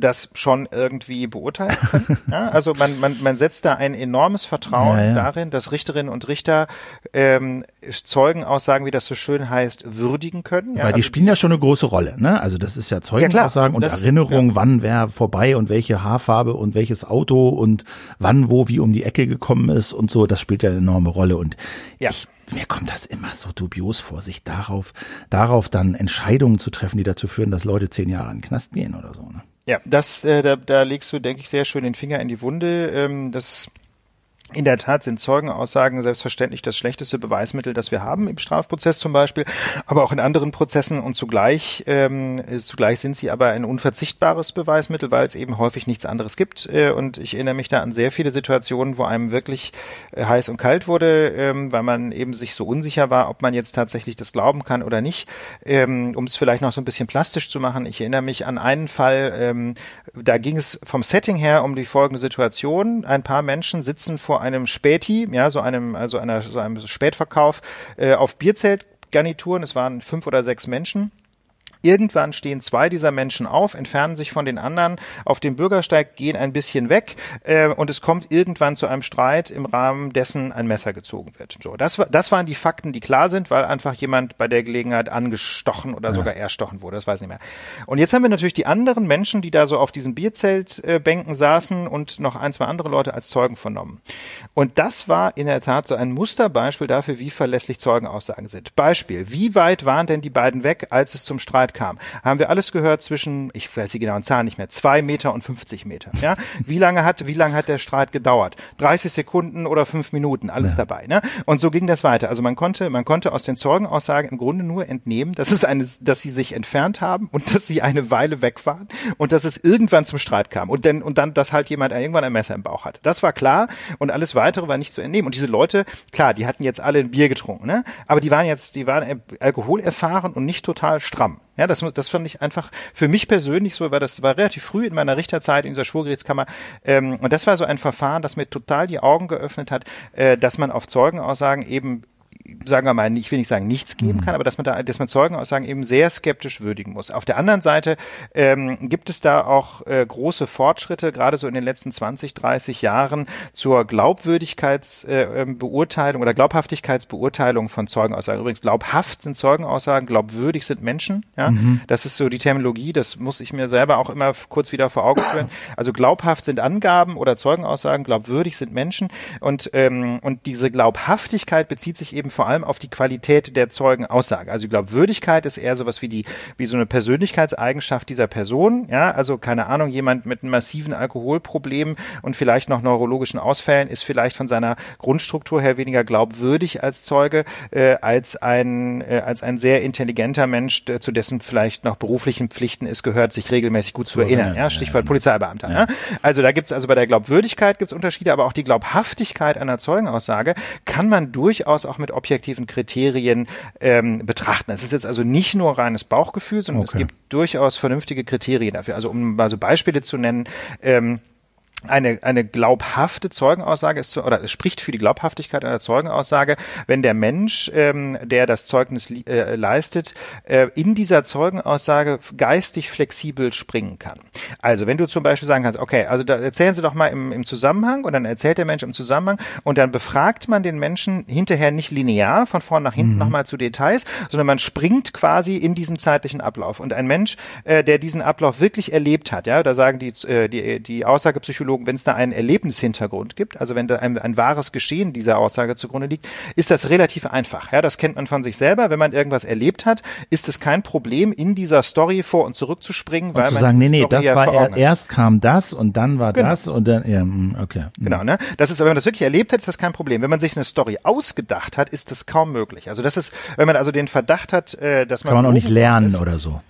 das schon irgendwie beurteilen können. Ja, also man, man, man setzt da ein enormes Vertrauen ja, ja. darin, dass Richterinnen und Richter ähm, Zeugenaussagen, wie das so schön heißt, würdigen können. Ja, Weil die also spielen ja schon eine große Rolle. Ne? Also das ist ja Zeugenaussagen und das, Erinnerung, wann wer vorbei und welche Haarfarbe und welches Auto und wann wo wie um die Ecke gekommen ist und so. Das spielt ja eine enorme Rolle. Und ja. ich mir kommt das immer so dubios vor, sich darauf, darauf dann Entscheidungen zu treffen, die dazu führen, dass Leute zehn Jahre in den Knast gehen oder so. Ne? Ja, das, äh, da, da legst du, denke ich, sehr schön den Finger in die Wunde. Ähm, das in der Tat sind Zeugenaussagen selbstverständlich das schlechteste Beweismittel, das wir haben im Strafprozess zum Beispiel, aber auch in anderen Prozessen und zugleich, ähm, zugleich sind sie aber ein unverzichtbares Beweismittel, weil es eben häufig nichts anderes gibt. Äh, und ich erinnere mich da an sehr viele Situationen, wo einem wirklich äh, heiß und kalt wurde, ähm, weil man eben sich so unsicher war, ob man jetzt tatsächlich das glauben kann oder nicht. Ähm, um es vielleicht noch so ein bisschen plastisch zu machen, ich erinnere mich an einen Fall, ähm, da ging es vom Setting her um die folgende Situation. Ein paar Menschen sitzen vor vor einem Späti, ja, so einem, also einer, so einem Spätverkauf äh, auf Bierzeltgarnituren. Es waren fünf oder sechs Menschen. Irgendwann stehen zwei dieser Menschen auf, entfernen sich von den anderen auf dem Bürgersteig, gehen ein bisschen weg äh, und es kommt irgendwann zu einem Streit, im Rahmen dessen ein Messer gezogen wird. So, das, das waren die Fakten, die klar sind, weil einfach jemand bei der Gelegenheit angestochen oder ja. sogar erstochen wurde, das weiß ich nicht mehr. Und jetzt haben wir natürlich die anderen Menschen, die da so auf diesen Bierzeltbänken äh, saßen und noch ein, zwei andere Leute als Zeugen vernommen. Und das war in der Tat so ein Musterbeispiel dafür, wie verlässlich Zeugenaussagen sind. Beispiel, wie weit waren denn die beiden weg, als es zum Streit kam, haben wir alles gehört zwischen, ich weiß die genauen Zahlen nicht mehr, zwei Meter und 50 Meter. Ja? Wie lange hat, wie lange hat der Streit gedauert? 30 Sekunden oder fünf Minuten, alles ja. dabei. Ne? Und so ging das weiter. Also man konnte, man konnte aus den Zeugenaussagen im Grunde nur entnehmen, dass es eine, dass sie sich entfernt haben und dass sie eine Weile weg waren und dass es irgendwann zum Streit kam und dann, und dann, dass halt jemand irgendwann ein Messer im Bauch hat. Das war klar und alles weitere war nicht zu entnehmen. Und diese Leute, klar, die hatten jetzt alle ein Bier getrunken, ne? Aber die waren jetzt, die waren alkoholerfahren und nicht total stramm. Ja, das, das fand ich einfach für mich persönlich so, weil das war relativ früh in meiner Richterzeit in dieser Schwurgerichtskammer. Ähm, und das war so ein Verfahren, das mir total die Augen geöffnet hat, äh, dass man auf Zeugenaussagen eben sagen wir mal, ich will nicht sagen, nichts geben mhm. kann, aber dass man da, dass man Zeugenaussagen eben sehr skeptisch würdigen muss. Auf der anderen Seite ähm, gibt es da auch äh, große Fortschritte, gerade so in den letzten 20, 30 Jahren zur Glaubwürdigkeitsbeurteilung äh, oder Glaubhaftigkeitsbeurteilung von Zeugenaussagen. Übrigens, glaubhaft sind Zeugenaussagen, glaubwürdig sind Menschen. Ja, mhm. das ist so die Terminologie. Das muss ich mir selber auch immer kurz wieder vor Augen führen. Also glaubhaft sind Angaben oder Zeugenaussagen, glaubwürdig sind Menschen und ähm, und diese Glaubhaftigkeit bezieht sich eben vor allem auf die Qualität der Zeugenaussage. Also ich glaube, Würdigkeit ist eher sowas wie die, wie so eine Persönlichkeitseigenschaft dieser Person. Ja, also keine Ahnung, jemand mit einem massiven Alkoholproblem und vielleicht noch neurologischen Ausfällen ist vielleicht von seiner Grundstruktur her weniger glaubwürdig als Zeuge äh, als ein äh, als ein sehr intelligenter Mensch, der, zu dessen vielleicht noch beruflichen Pflichten es gehört, sich regelmäßig gut zu erinnern. Ja, Stichwort Polizeibeamter. Ja. Also da gibt's also bei der Glaubwürdigkeit gibt's Unterschiede, aber auch die Glaubhaftigkeit einer Zeugenaussage kann man durchaus auch mit objektiven Kriterien ähm, betrachten. Es ist jetzt also nicht nur reines Bauchgefühl, sondern okay. es gibt durchaus vernünftige Kriterien dafür. Also um mal so Beispiele zu nennen, ähm, eine, eine glaubhafte Zeugenaussage ist, oder es spricht für die Glaubhaftigkeit einer Zeugenaussage, wenn der Mensch, ähm, der das Zeugnis äh, leistet, äh, in dieser Zeugenaussage geistig flexibel springen kann. Also wenn du zum Beispiel sagen kannst, okay, also da erzählen Sie doch mal im, im Zusammenhang und dann erzählt der Mensch im Zusammenhang und dann befragt man den Menschen hinterher nicht linear von vorn nach hinten mhm. nochmal zu Details, sondern man springt quasi in diesem zeitlichen Ablauf. Und ein Mensch, äh, der diesen Ablauf wirklich erlebt hat, ja, da sagen die, äh, die, die Aussagepsychologen, Psychologen, wenn es da einen Erlebnishintergrund gibt, also wenn da ein, ein wahres Geschehen dieser Aussage zugrunde liegt, ist das relativ einfach. Ja, das kennt man von sich selber. Wenn man irgendwas erlebt hat, ist es kein Problem, in dieser Story vor und zurück zu springen, und weil zu man sagen, nee, nee, Story das war er, erst kam das und dann war genau. das und dann, ja, hm, okay. Mhm. Genau, ne? Das ist, wenn man das wirklich erlebt hat, ist das kein Problem. Wenn man sich eine Story ausgedacht hat, ist das kaum möglich. Also das ist, wenn man also den Verdacht hat, äh, dass man kann man auch nicht lernen ist, oder so.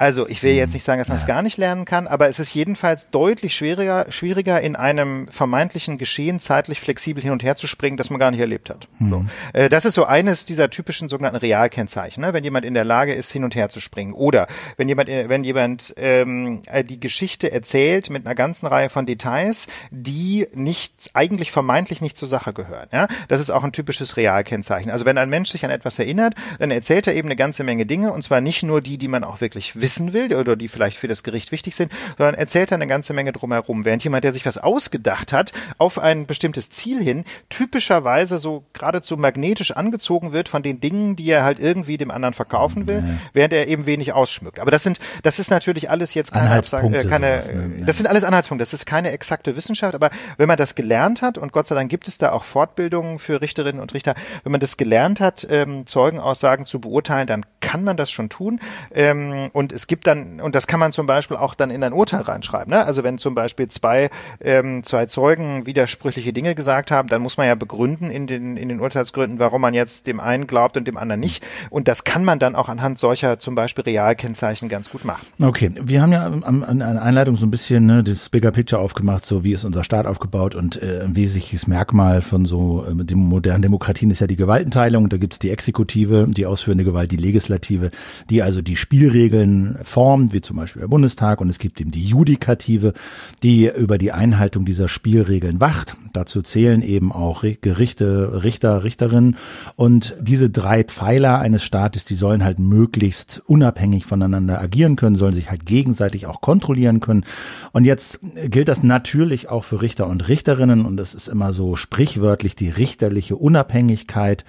Also ich will jetzt hm. nicht sagen, dass man es ja. gar nicht lernen kann, aber es ist jedenfalls deutlich schwieriger, schwieriger in einem vermeintlichen Geschehen zeitlich flexibel hin und her zu springen, das man gar nicht erlebt hat. Mhm. So. Äh, das ist so eines dieser typischen sogenannten Realkennzeichen, ne? wenn jemand in der Lage ist, hin und her zu springen. Oder wenn jemand, äh, wenn jemand ähm, äh, die Geschichte erzählt mit einer ganzen Reihe von Details, die nicht eigentlich vermeintlich nicht zur Sache gehören. Ja? Das ist auch ein typisches Realkennzeichen. Also wenn ein Mensch sich an etwas erinnert, dann erzählt er eben eine ganze Menge Dinge und zwar nicht nur die, die man auch wirklich wissen wissen will oder die vielleicht für das Gericht wichtig sind, sondern erzählt dann eine ganze Menge drumherum. Während jemand, der sich was ausgedacht hat, auf ein bestimmtes Ziel hin, typischerweise so geradezu magnetisch angezogen wird von den Dingen, die er halt irgendwie dem anderen verkaufen will, ja. während er eben wenig ausschmückt. Aber das sind, das ist natürlich alles jetzt keine, Absage, äh, keine sowas, ne? das sind alles Anhaltspunkte. Das ist keine exakte Wissenschaft, aber wenn man das gelernt hat und Gott sei Dank gibt es da auch Fortbildungen für Richterinnen und Richter, wenn man das gelernt hat, ähm, Zeugenaussagen zu beurteilen, dann kann man das schon tun. Ähm, und es gibt dann, und das kann man zum Beispiel auch dann in ein Urteil reinschreiben. Ne? Also wenn zum Beispiel zwei, ähm, zwei Zeugen widersprüchliche Dinge gesagt haben, dann muss man ja begründen in den, in den Urteilsgründen, warum man jetzt dem einen glaubt und dem anderen nicht. Und das kann man dann auch anhand solcher zum Beispiel Realkennzeichen ganz gut machen. Okay, wir haben ja an der Einleitung so ein bisschen ne, das Bigger Picture aufgemacht, so wie ist unser Staat aufgebaut und äh, ein wesentliches Merkmal von so äh, dem modernen Demokratien ist ja die Gewaltenteilung. Da gibt es die Exekutive, die ausführende Gewalt, die Legislative, die also die Spielregeln formt, wie zum Beispiel der Bundestag, und es gibt eben die Judikative, die über die Einhaltung dieser Spielregeln wacht. Dazu zählen eben auch Gerichte, Richter, Richterinnen. Und diese drei Pfeiler eines Staates, die sollen halt möglichst unabhängig voneinander agieren können, sollen sich halt gegenseitig auch kontrollieren können. Und jetzt gilt das natürlich auch für Richter und Richterinnen. Und es ist immer so sprichwörtlich die richterliche Unabhängigkeit,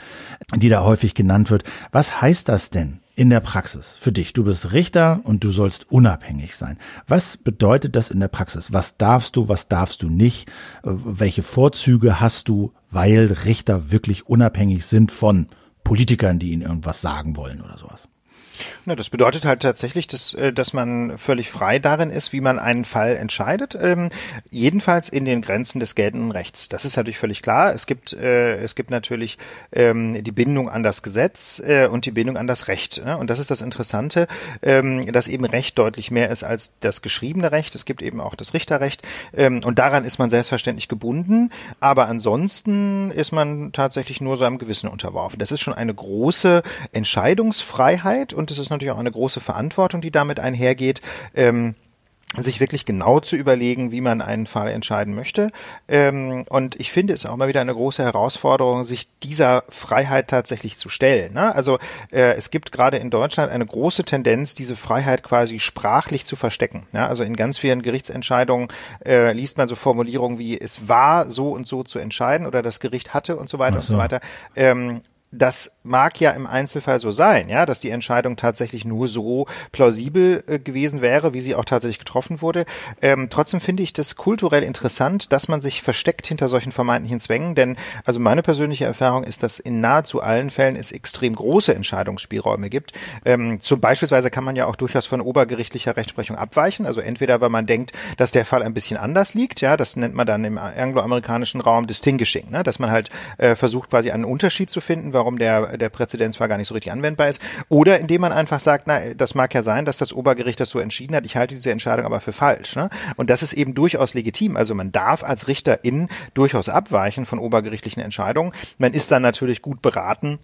die da häufig genannt wird. Was heißt das denn? In der Praxis für dich? Du bist Richter und du sollst unabhängig sein. Was bedeutet das in der Praxis? Was darfst du, was darfst du nicht? Äh, welche Vorzüge hast du, weil Richter wirklich unabhängig sind von Politikern, die ihnen irgendwas sagen wollen oder sowas? Na, das bedeutet halt tatsächlich, dass, äh, dass man völlig frei darin ist, wie man einen Fall entscheidet. Ähm, jedenfalls in den Grenzen des geltenden Rechts. Das ist natürlich völlig klar. Es gibt, äh, es gibt natürlich ähm, die Bindung an das Gesetz äh, und die Bindung an das Recht. Ne? Und das ist das Interessante, ähm, dass eben Recht deutlich mehr ist als das geschriebene Recht. Es gibt eben auch das Richterrecht. Ähm, und daran ist man selbstverständlich gebunden. Aber ansonsten ist man tatsächlich nur seinem Gewissen unterworfen. Das ist schon eine große Entscheidungsfreiheit und es ist natürlich auch eine große Verantwortung, die damit einhergeht. Ähm, sich wirklich genau zu überlegen, wie man einen Fall entscheiden möchte. Ähm, und ich finde es auch mal wieder eine große Herausforderung, sich dieser Freiheit tatsächlich zu stellen. Ne? Also äh, es gibt gerade in Deutschland eine große Tendenz, diese Freiheit quasi sprachlich zu verstecken. Ja? Also in ganz vielen Gerichtsentscheidungen äh, liest man so Formulierungen wie es war so und so zu entscheiden oder das Gericht hatte und so weiter so. und so weiter. Das mag ja im Einzelfall so sein, ja, dass die Entscheidung tatsächlich nur so plausibel äh, gewesen wäre, wie sie auch tatsächlich getroffen wurde. Ähm, trotzdem finde ich das kulturell interessant, dass man sich versteckt hinter solchen vermeintlichen Zwängen, denn also meine persönliche Erfahrung ist, dass in nahezu allen Fällen es extrem große Entscheidungsspielräume gibt. Ähm, zum beispielsweise kann man ja auch durchaus von obergerichtlicher Rechtsprechung abweichen, also entweder weil man denkt, dass der Fall ein bisschen anders liegt, ja, das nennt man dann im angloamerikanischen Raum Distinguishing, ne, dass man halt äh, versucht quasi einen Unterschied zu finden, warum der, der Präzedenzfall gar nicht so richtig anwendbar ist. Oder indem man einfach sagt, na, das mag ja sein, dass das Obergericht das so entschieden hat, ich halte diese Entscheidung aber für falsch. Ne? Und das ist eben durchaus legitim. Also man darf als Richterin durchaus abweichen von obergerichtlichen Entscheidungen. Man ist dann natürlich gut beraten,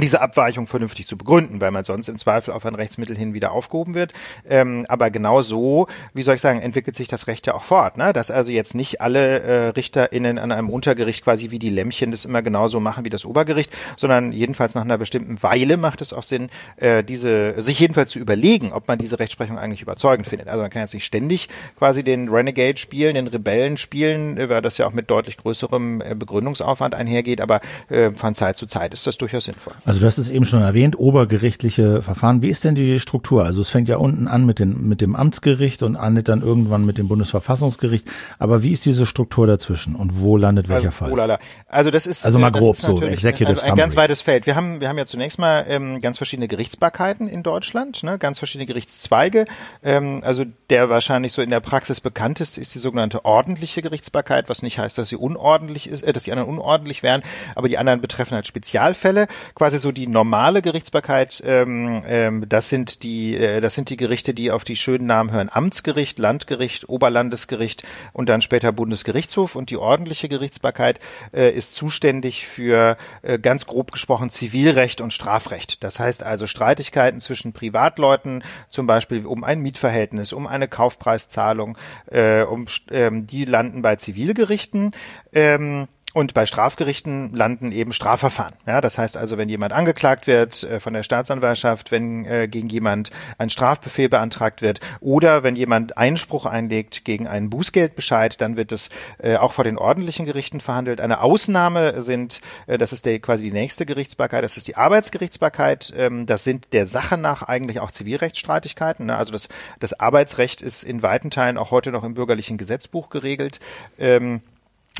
diese Abweichung vernünftig zu begründen, weil man sonst im Zweifel auf ein Rechtsmittel hin wieder aufgehoben wird. Ähm, aber genau so, wie soll ich sagen, entwickelt sich das Recht ja auch fort, ne? dass also jetzt nicht alle äh, RichterInnen an einem Untergericht quasi wie die Lämmchen das immer genauso machen wie das Obergericht, sondern jedenfalls nach einer bestimmten Weile macht es auch Sinn, äh, diese sich jedenfalls zu überlegen, ob man diese Rechtsprechung eigentlich überzeugend findet. Also man kann jetzt nicht ständig quasi den Renegade spielen, den Rebellen spielen, äh, weil das ja auch mit deutlich größerem äh, Begründungsaufwand einhergeht, aber äh, von Zeit zu Zeit ist das durchaus sinnvoll. Also du hast es eben schon erwähnt, obergerichtliche Verfahren. Wie ist denn die Struktur? Also es fängt ja unten an mit, den, mit dem Amtsgericht und endet dann irgendwann mit dem Bundesverfassungsgericht. Aber wie ist diese Struktur dazwischen und wo landet welcher also, Fall? Oh Also das ist also mal grob so Executive ein, ein ganz weites Feld. Wir haben wir haben ja zunächst mal ähm, ganz verschiedene Gerichtsbarkeiten in Deutschland, ne? ganz verschiedene Gerichtszweige. Ähm, also der wahrscheinlich so in der Praxis bekannteste ist die sogenannte ordentliche Gerichtsbarkeit, was nicht heißt, dass sie unordentlich ist, äh, dass die anderen unordentlich wären, aber die anderen betreffen halt Spezialfälle. Quasi quasi so die normale Gerichtsbarkeit, ähm, ähm, das sind die, äh, das sind die Gerichte, die auf die schönen Namen hören. Amtsgericht, Landgericht, Oberlandesgericht und dann später Bundesgerichtshof. Und die ordentliche Gerichtsbarkeit äh, ist zuständig für äh, ganz grob gesprochen Zivilrecht und Strafrecht. Das heißt also Streitigkeiten zwischen Privatleuten, zum Beispiel um ein Mietverhältnis, um eine Kaufpreiszahlung, äh, um, ähm, die landen bei Zivilgerichten. Ähm, und bei Strafgerichten landen eben Strafverfahren. Ja, das heißt also, wenn jemand angeklagt wird äh, von der Staatsanwaltschaft, wenn äh, gegen jemand ein Strafbefehl beantragt wird oder wenn jemand Einspruch einlegt gegen einen Bußgeldbescheid, dann wird es äh, auch vor den ordentlichen Gerichten verhandelt. Eine Ausnahme sind, äh, das ist der, quasi die nächste Gerichtsbarkeit, das ist die Arbeitsgerichtsbarkeit. Ähm, das sind der Sache nach eigentlich auch Zivilrechtsstreitigkeiten. Ne? Also das, das Arbeitsrecht ist in weiten Teilen auch heute noch im bürgerlichen Gesetzbuch geregelt. Ähm,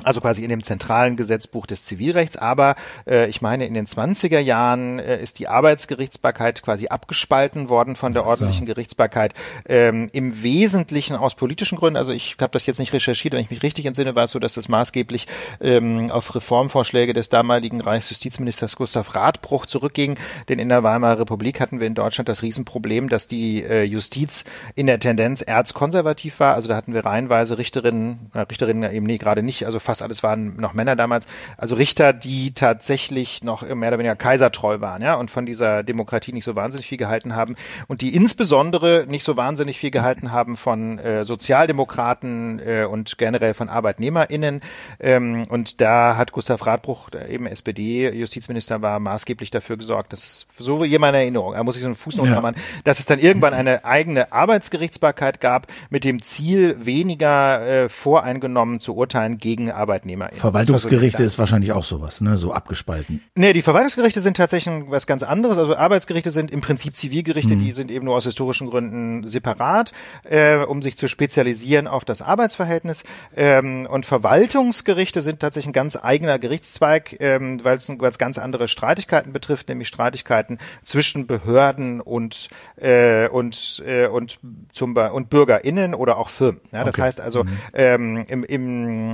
also quasi in dem zentralen Gesetzbuch des Zivilrechts. Aber äh, ich meine, in den 20er Jahren äh, ist die Arbeitsgerichtsbarkeit quasi abgespalten worden von der ordentlichen Gerichtsbarkeit. Ähm, Im Wesentlichen aus politischen Gründen. Also ich habe das jetzt nicht recherchiert, wenn ich mich richtig entsinne, war es so, dass das maßgeblich ähm, auf Reformvorschläge des damaligen Reichsjustizministers Gustav Radbruch zurückging. Denn in der Weimarer Republik hatten wir in Deutschland das Riesenproblem, dass die äh, Justiz in der Tendenz erzkonservativ war. Also da hatten wir reihenweise Richterinnen, äh, Richterinnen eben nee, gerade nicht, also fast alles waren noch Männer damals, also Richter, die tatsächlich noch mehr oder weniger kaisertreu waren, ja, und von dieser Demokratie nicht so wahnsinnig viel gehalten haben und die insbesondere nicht so wahnsinnig viel gehalten haben von äh, Sozialdemokraten äh, und generell von ArbeitnehmerInnen. Ähm, und da hat Gustav Radbruch, der eben SPD-Justizminister war, maßgeblich dafür gesorgt, dass so wie jemand Erinnerung, da muss ich so einen Fußnote ja. machen, dass es dann irgendwann eine eigene Arbeitsgerichtsbarkeit gab mit dem Ziel, weniger äh, voreingenommen zu urteilen gegen Arbeitnehmer. Verwaltungsgerichte also, ist wahrscheinlich auch sowas, ne, so abgespalten. Nee, die Verwaltungsgerichte sind tatsächlich was ganz anderes. Also Arbeitsgerichte sind im Prinzip Zivilgerichte, mhm. die sind eben nur aus historischen Gründen separat, äh, um sich zu spezialisieren auf das Arbeitsverhältnis. Ähm, und Verwaltungsgerichte sind tatsächlich ein ganz eigener Gerichtszweig, ähm, weil es ganz andere Streitigkeiten betrifft, nämlich Streitigkeiten zwischen Behörden und äh, und äh, und zum und BürgerInnen oder auch Firmen. Ja, das okay. heißt also mhm. ähm, im im im,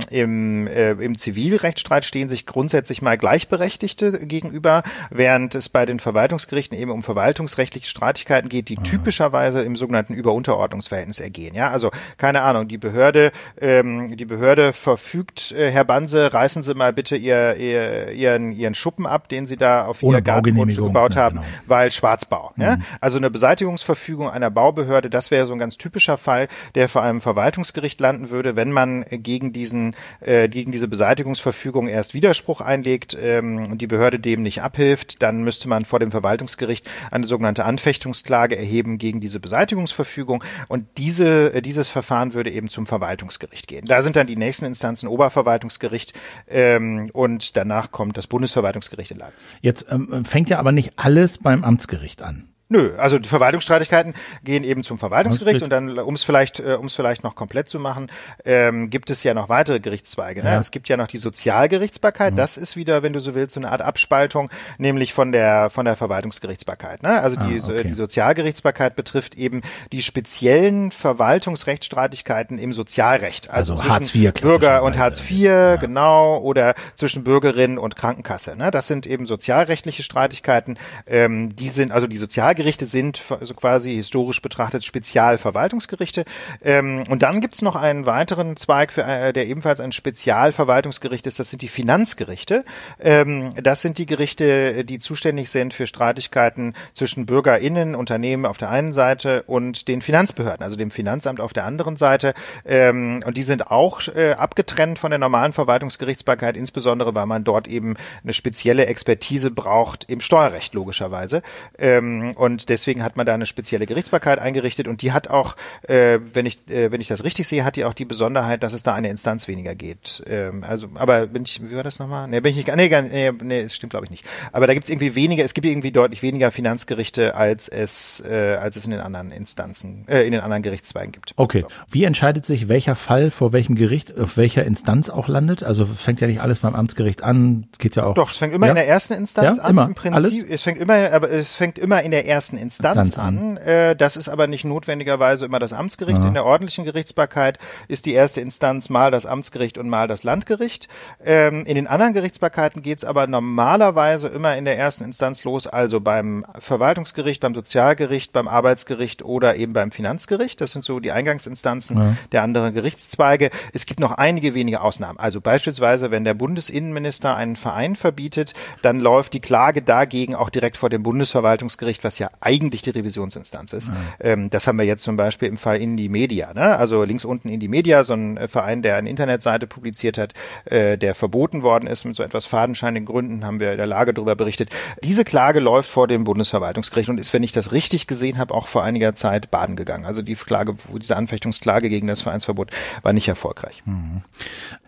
äh, im Zivilrechtsstreit stehen sich grundsätzlich mal Gleichberechtigte gegenüber, während es bei den Verwaltungsgerichten eben um verwaltungsrechtliche Streitigkeiten geht, die Aha. typischerweise im sogenannten Überunterordnungsverhältnis ergehen. Ja, also keine Ahnung, die Behörde ähm, die Behörde verfügt, äh, Herr Banse, reißen Sie mal bitte ihr, ihr, ihren ihren Schuppen ab, den Sie da auf Ohne Ihr Gartengrundstück gebaut haben, ja, genau. weil Schwarzbau. Mhm. Ja? Also eine Beseitigungsverfügung einer Baubehörde, das wäre so ein ganz typischer Fall, der vor einem Verwaltungsgericht landen würde, wenn man gegen diesen äh, gegen diese Beseitigungsverfügung erst Widerspruch einlegt ähm, und die Behörde dem nicht abhilft, dann müsste man vor dem Verwaltungsgericht eine sogenannte Anfechtungsklage erheben gegen diese Beseitigungsverfügung und diese äh, dieses Verfahren würde eben zum Verwaltungsgericht gehen. Da sind dann die nächsten Instanzen Oberverwaltungsgericht ähm, und danach kommt das Bundesverwaltungsgericht in Leipzig. Jetzt ähm, fängt ja aber nicht alles beim Amtsgericht an. Nö, also die Verwaltungsstreitigkeiten gehen eben zum Verwaltungsgericht und dann, um es vielleicht, äh, um es vielleicht noch komplett zu machen, ähm, gibt es ja noch weitere Gerichtszweige. Ne? Ja. Es gibt ja noch die Sozialgerichtsbarkeit. Mhm. Das ist wieder, wenn du so willst, so eine Art Abspaltung, nämlich von der von der Verwaltungsgerichtsbarkeit. Ne? Also die, ah, okay. die Sozialgerichtsbarkeit betrifft eben die speziellen Verwaltungsrechtsstreitigkeiten im Sozialrecht. Also, also Hartz IV, Bürger und Hartz IV, ja. genau, oder zwischen Bürgerin und Krankenkasse. Ne? Das sind eben sozialrechtliche Streitigkeiten. Ähm, die sind also die Sozialgerichtsbarkeit Gerichte sind also quasi historisch betrachtet Spezialverwaltungsgerichte. Ähm, und dann gibt's noch einen weiteren Zweig, für, äh, der ebenfalls ein Spezialverwaltungsgericht ist. Das sind die Finanzgerichte. Ähm, das sind die Gerichte, die zuständig sind für Streitigkeiten zwischen BürgerInnen, Unternehmen auf der einen Seite und den Finanzbehörden, also dem Finanzamt auf der anderen Seite. Ähm, und die sind auch äh, abgetrennt von der normalen Verwaltungsgerichtsbarkeit, insbesondere weil man dort eben eine spezielle Expertise braucht im Steuerrecht logischerweise. Ähm, und und deswegen hat man da eine spezielle Gerichtsbarkeit eingerichtet und die hat auch, äh, wenn ich äh, wenn ich das richtig sehe, hat die auch die Besonderheit, dass es da eine Instanz weniger geht. Ähm, also, aber bin ich, wie war das nochmal? Nee, bin ich nicht, nee, nee, nee, das stimmt glaube ich nicht. Aber da gibt es irgendwie weniger, es gibt irgendwie deutlich weniger Finanzgerichte, als es äh, als es in den anderen Instanzen, äh, in den anderen Gerichtszweigen gibt. Okay. Wie entscheidet sich, welcher Fall vor welchem Gericht, auf welcher Instanz auch landet? Also fängt ja nicht alles beim Amtsgericht an, geht ja auch. Doch, es fängt immer ja? in der ersten Instanz ja, an. Immer. Im Prinzip, alles? es fängt immer, aber es fängt immer in der ersten Instanz, Instanz an. Äh, das ist aber nicht notwendigerweise immer das Amtsgericht. Ja. In der ordentlichen Gerichtsbarkeit ist die erste Instanz mal das Amtsgericht und mal das Landgericht. Ähm, in den anderen Gerichtsbarkeiten geht es aber normalerweise immer in der ersten Instanz los, also beim Verwaltungsgericht, beim Sozialgericht, beim Arbeitsgericht oder eben beim Finanzgericht. Das sind so die Eingangsinstanzen ja. der anderen Gerichtszweige. Es gibt noch einige wenige Ausnahmen. Also beispielsweise, wenn der Bundesinnenminister einen Verein verbietet, dann läuft die Klage dagegen auch direkt vor dem Bundesverwaltungsgericht, was ja eigentlich die Revisionsinstanz ist. Mhm. Ähm, das haben wir jetzt zum Beispiel im Fall Indie Media. Ne? Also links unten Indie Media, so ein äh, Verein, der eine Internetseite publiziert hat, äh, der verboten worden ist mit so etwas fadenscheinigen Gründen, haben wir in der Lage darüber berichtet. Diese Klage läuft vor dem Bundesverwaltungsgericht und ist, wenn ich das richtig gesehen habe, auch vor einiger Zeit baden gegangen. Also die Klage, diese Anfechtungsklage gegen das Vereinsverbot war nicht erfolgreich. Mhm.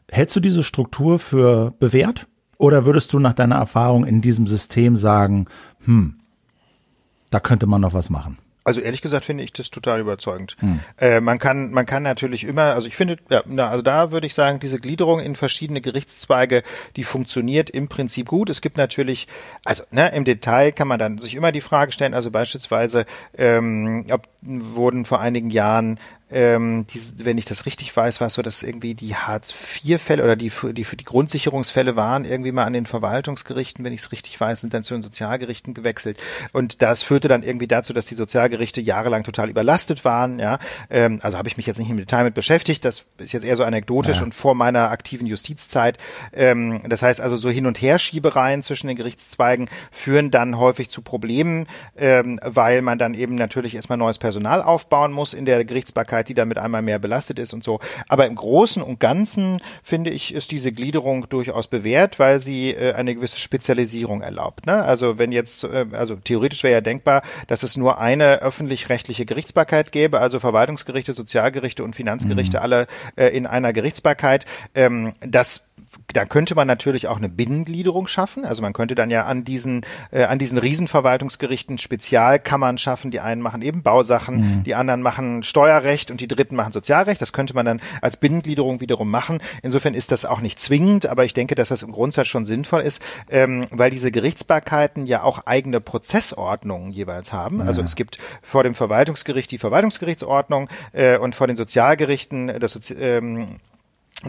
Hältst du diese Struktur für bewährt? Oder würdest du nach deiner Erfahrung in diesem System sagen, hm, da könnte man noch was machen. Also ehrlich gesagt finde ich das total überzeugend. Hm. Äh, man kann man kann natürlich immer, also ich finde, ja, na, also da würde ich sagen, diese Gliederung in verschiedene Gerichtszweige, die funktioniert im Prinzip gut. Es gibt natürlich, also ne, im Detail kann man dann sich immer die Frage stellen, also beispielsweise, ähm, ob wurden vor einigen Jahren ähm, die, wenn ich das richtig weiß, war es so, dass irgendwie die Hartz-IV-Fälle oder die, die für die Grundsicherungsfälle waren irgendwie mal an den Verwaltungsgerichten, wenn ich es richtig weiß, sind dann zu den Sozialgerichten gewechselt. Und das führte dann irgendwie dazu, dass die Sozialgerichte jahrelang total überlastet waren. Ja, ähm, also habe ich mich jetzt nicht im Detail mit beschäftigt. Das ist jetzt eher so anekdotisch ja. und vor meiner aktiven Justizzeit. Ähm, das heißt also so Hin- und Herschiebereien zwischen den Gerichtszweigen führen dann häufig zu Problemen, ähm, weil man dann eben natürlich erstmal neues Personal aufbauen muss in der Gerichtsbarkeit Gerichtsbarkeit, die damit einmal mehr belastet ist und so. Aber im Großen und Ganzen finde ich, ist diese Gliederung durchaus bewährt, weil sie äh, eine gewisse Spezialisierung erlaubt. Ne? Also wenn jetzt, äh, also theoretisch wäre ja denkbar, dass es nur eine öffentlich-rechtliche Gerichtsbarkeit gäbe, also Verwaltungsgerichte, Sozialgerichte und Finanzgerichte mhm. alle äh, in einer Gerichtsbarkeit. Ähm, das da könnte man natürlich auch eine Binnengliederung schaffen. Also man könnte dann ja an diesen, äh, an diesen Riesenverwaltungsgerichten Spezialkammern schaffen. Die einen machen eben Bausachen, mhm. die anderen machen Steuerrecht und die dritten machen Sozialrecht. Das könnte man dann als Binnengliederung wiederum machen. Insofern ist das auch nicht zwingend, aber ich denke, dass das im Grundsatz schon sinnvoll ist, ähm, weil diese Gerichtsbarkeiten ja auch eigene Prozessordnungen jeweils haben. Also ja. Also es gibt vor dem Verwaltungsgericht die Verwaltungsgerichtsordnung äh, und vor den Sozialgerichten das Sozi ähm,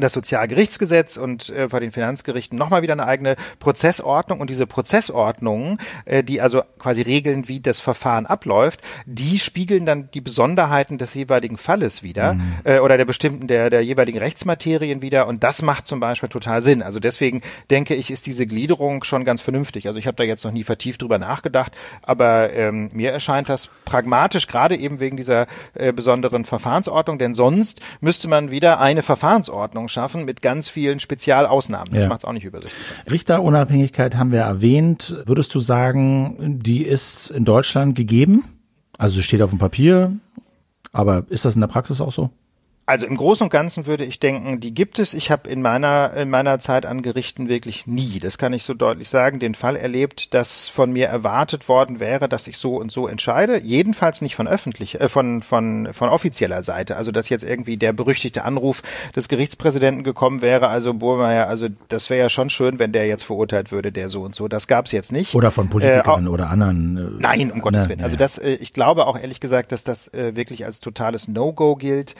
das Sozialgerichtsgesetz und äh, bei den Finanzgerichten nochmal wieder eine eigene Prozessordnung und diese Prozessordnungen, äh, die also quasi regeln, wie das Verfahren abläuft, die spiegeln dann die Besonderheiten des jeweiligen Falles wieder mhm. äh, oder der bestimmten der der jeweiligen Rechtsmaterien wieder und das macht zum Beispiel total Sinn. Also deswegen denke ich, ist diese Gliederung schon ganz vernünftig. Also ich habe da jetzt noch nie vertieft drüber nachgedacht, aber ähm, mir erscheint das pragmatisch gerade eben wegen dieser äh, besonderen Verfahrensordnung, denn sonst müsste man wieder eine Verfahrensordnung Ordnung schaffen mit ganz vielen Spezialausnahmen. Das ja. macht es auch nicht übersichtlich. Richterunabhängigkeit haben wir erwähnt. Würdest du sagen, die ist in Deutschland gegeben? Also steht auf dem Papier, aber ist das in der Praxis auch so? Also im Großen und Ganzen würde ich denken, die gibt es. Ich habe in meiner in meiner Zeit an Gerichten wirklich nie, das kann ich so deutlich sagen, den Fall erlebt, dass von mir erwartet worden wäre, dass ich so und so entscheide. Jedenfalls nicht von öffentlich, äh, von von von offizieller Seite. Also dass jetzt irgendwie der berüchtigte Anruf des Gerichtspräsidenten gekommen wäre. Also Burmeier, also das wäre ja schon schön, wenn der jetzt verurteilt würde, der so und so. Das gab es jetzt nicht. Oder von Politikern äh, oder anderen. Äh, nein, um Gottes Willen. Also das, äh, ich glaube auch ehrlich gesagt, dass das äh, wirklich als totales No-Go gilt.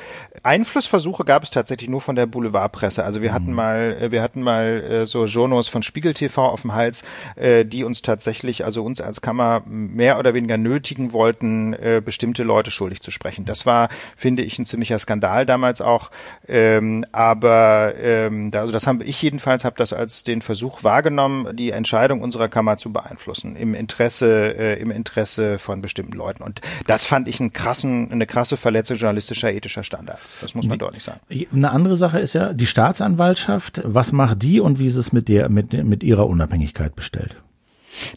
Einflussversuche gab es tatsächlich nur von der Boulevardpresse. Also wir hatten mhm. mal, äh, wir hatten mal äh, so Journos von Spiegel TV auf dem Hals, äh, die uns tatsächlich, also uns als Kammer mehr oder weniger nötigen wollten, bestimmte Leute schuldig zu sprechen. Das war, finde ich, ein ziemlicher Skandal damals auch. Ähm, aber ähm, also das haben ich jedenfalls habe das als den Versuch wahrgenommen, die Entscheidung unserer Kammer zu beeinflussen im Interesse, im Interesse von bestimmten Leuten. Und das fand ich einen krassen, eine krasse Verletzung journalistischer ethischer Standards. Das muss man deutlich sagen. Eine andere Sache ist ja die Staatsanwaltschaft. Was macht die und wie ist es mit der, mit, mit ihrer Unabhängigkeit bestellt?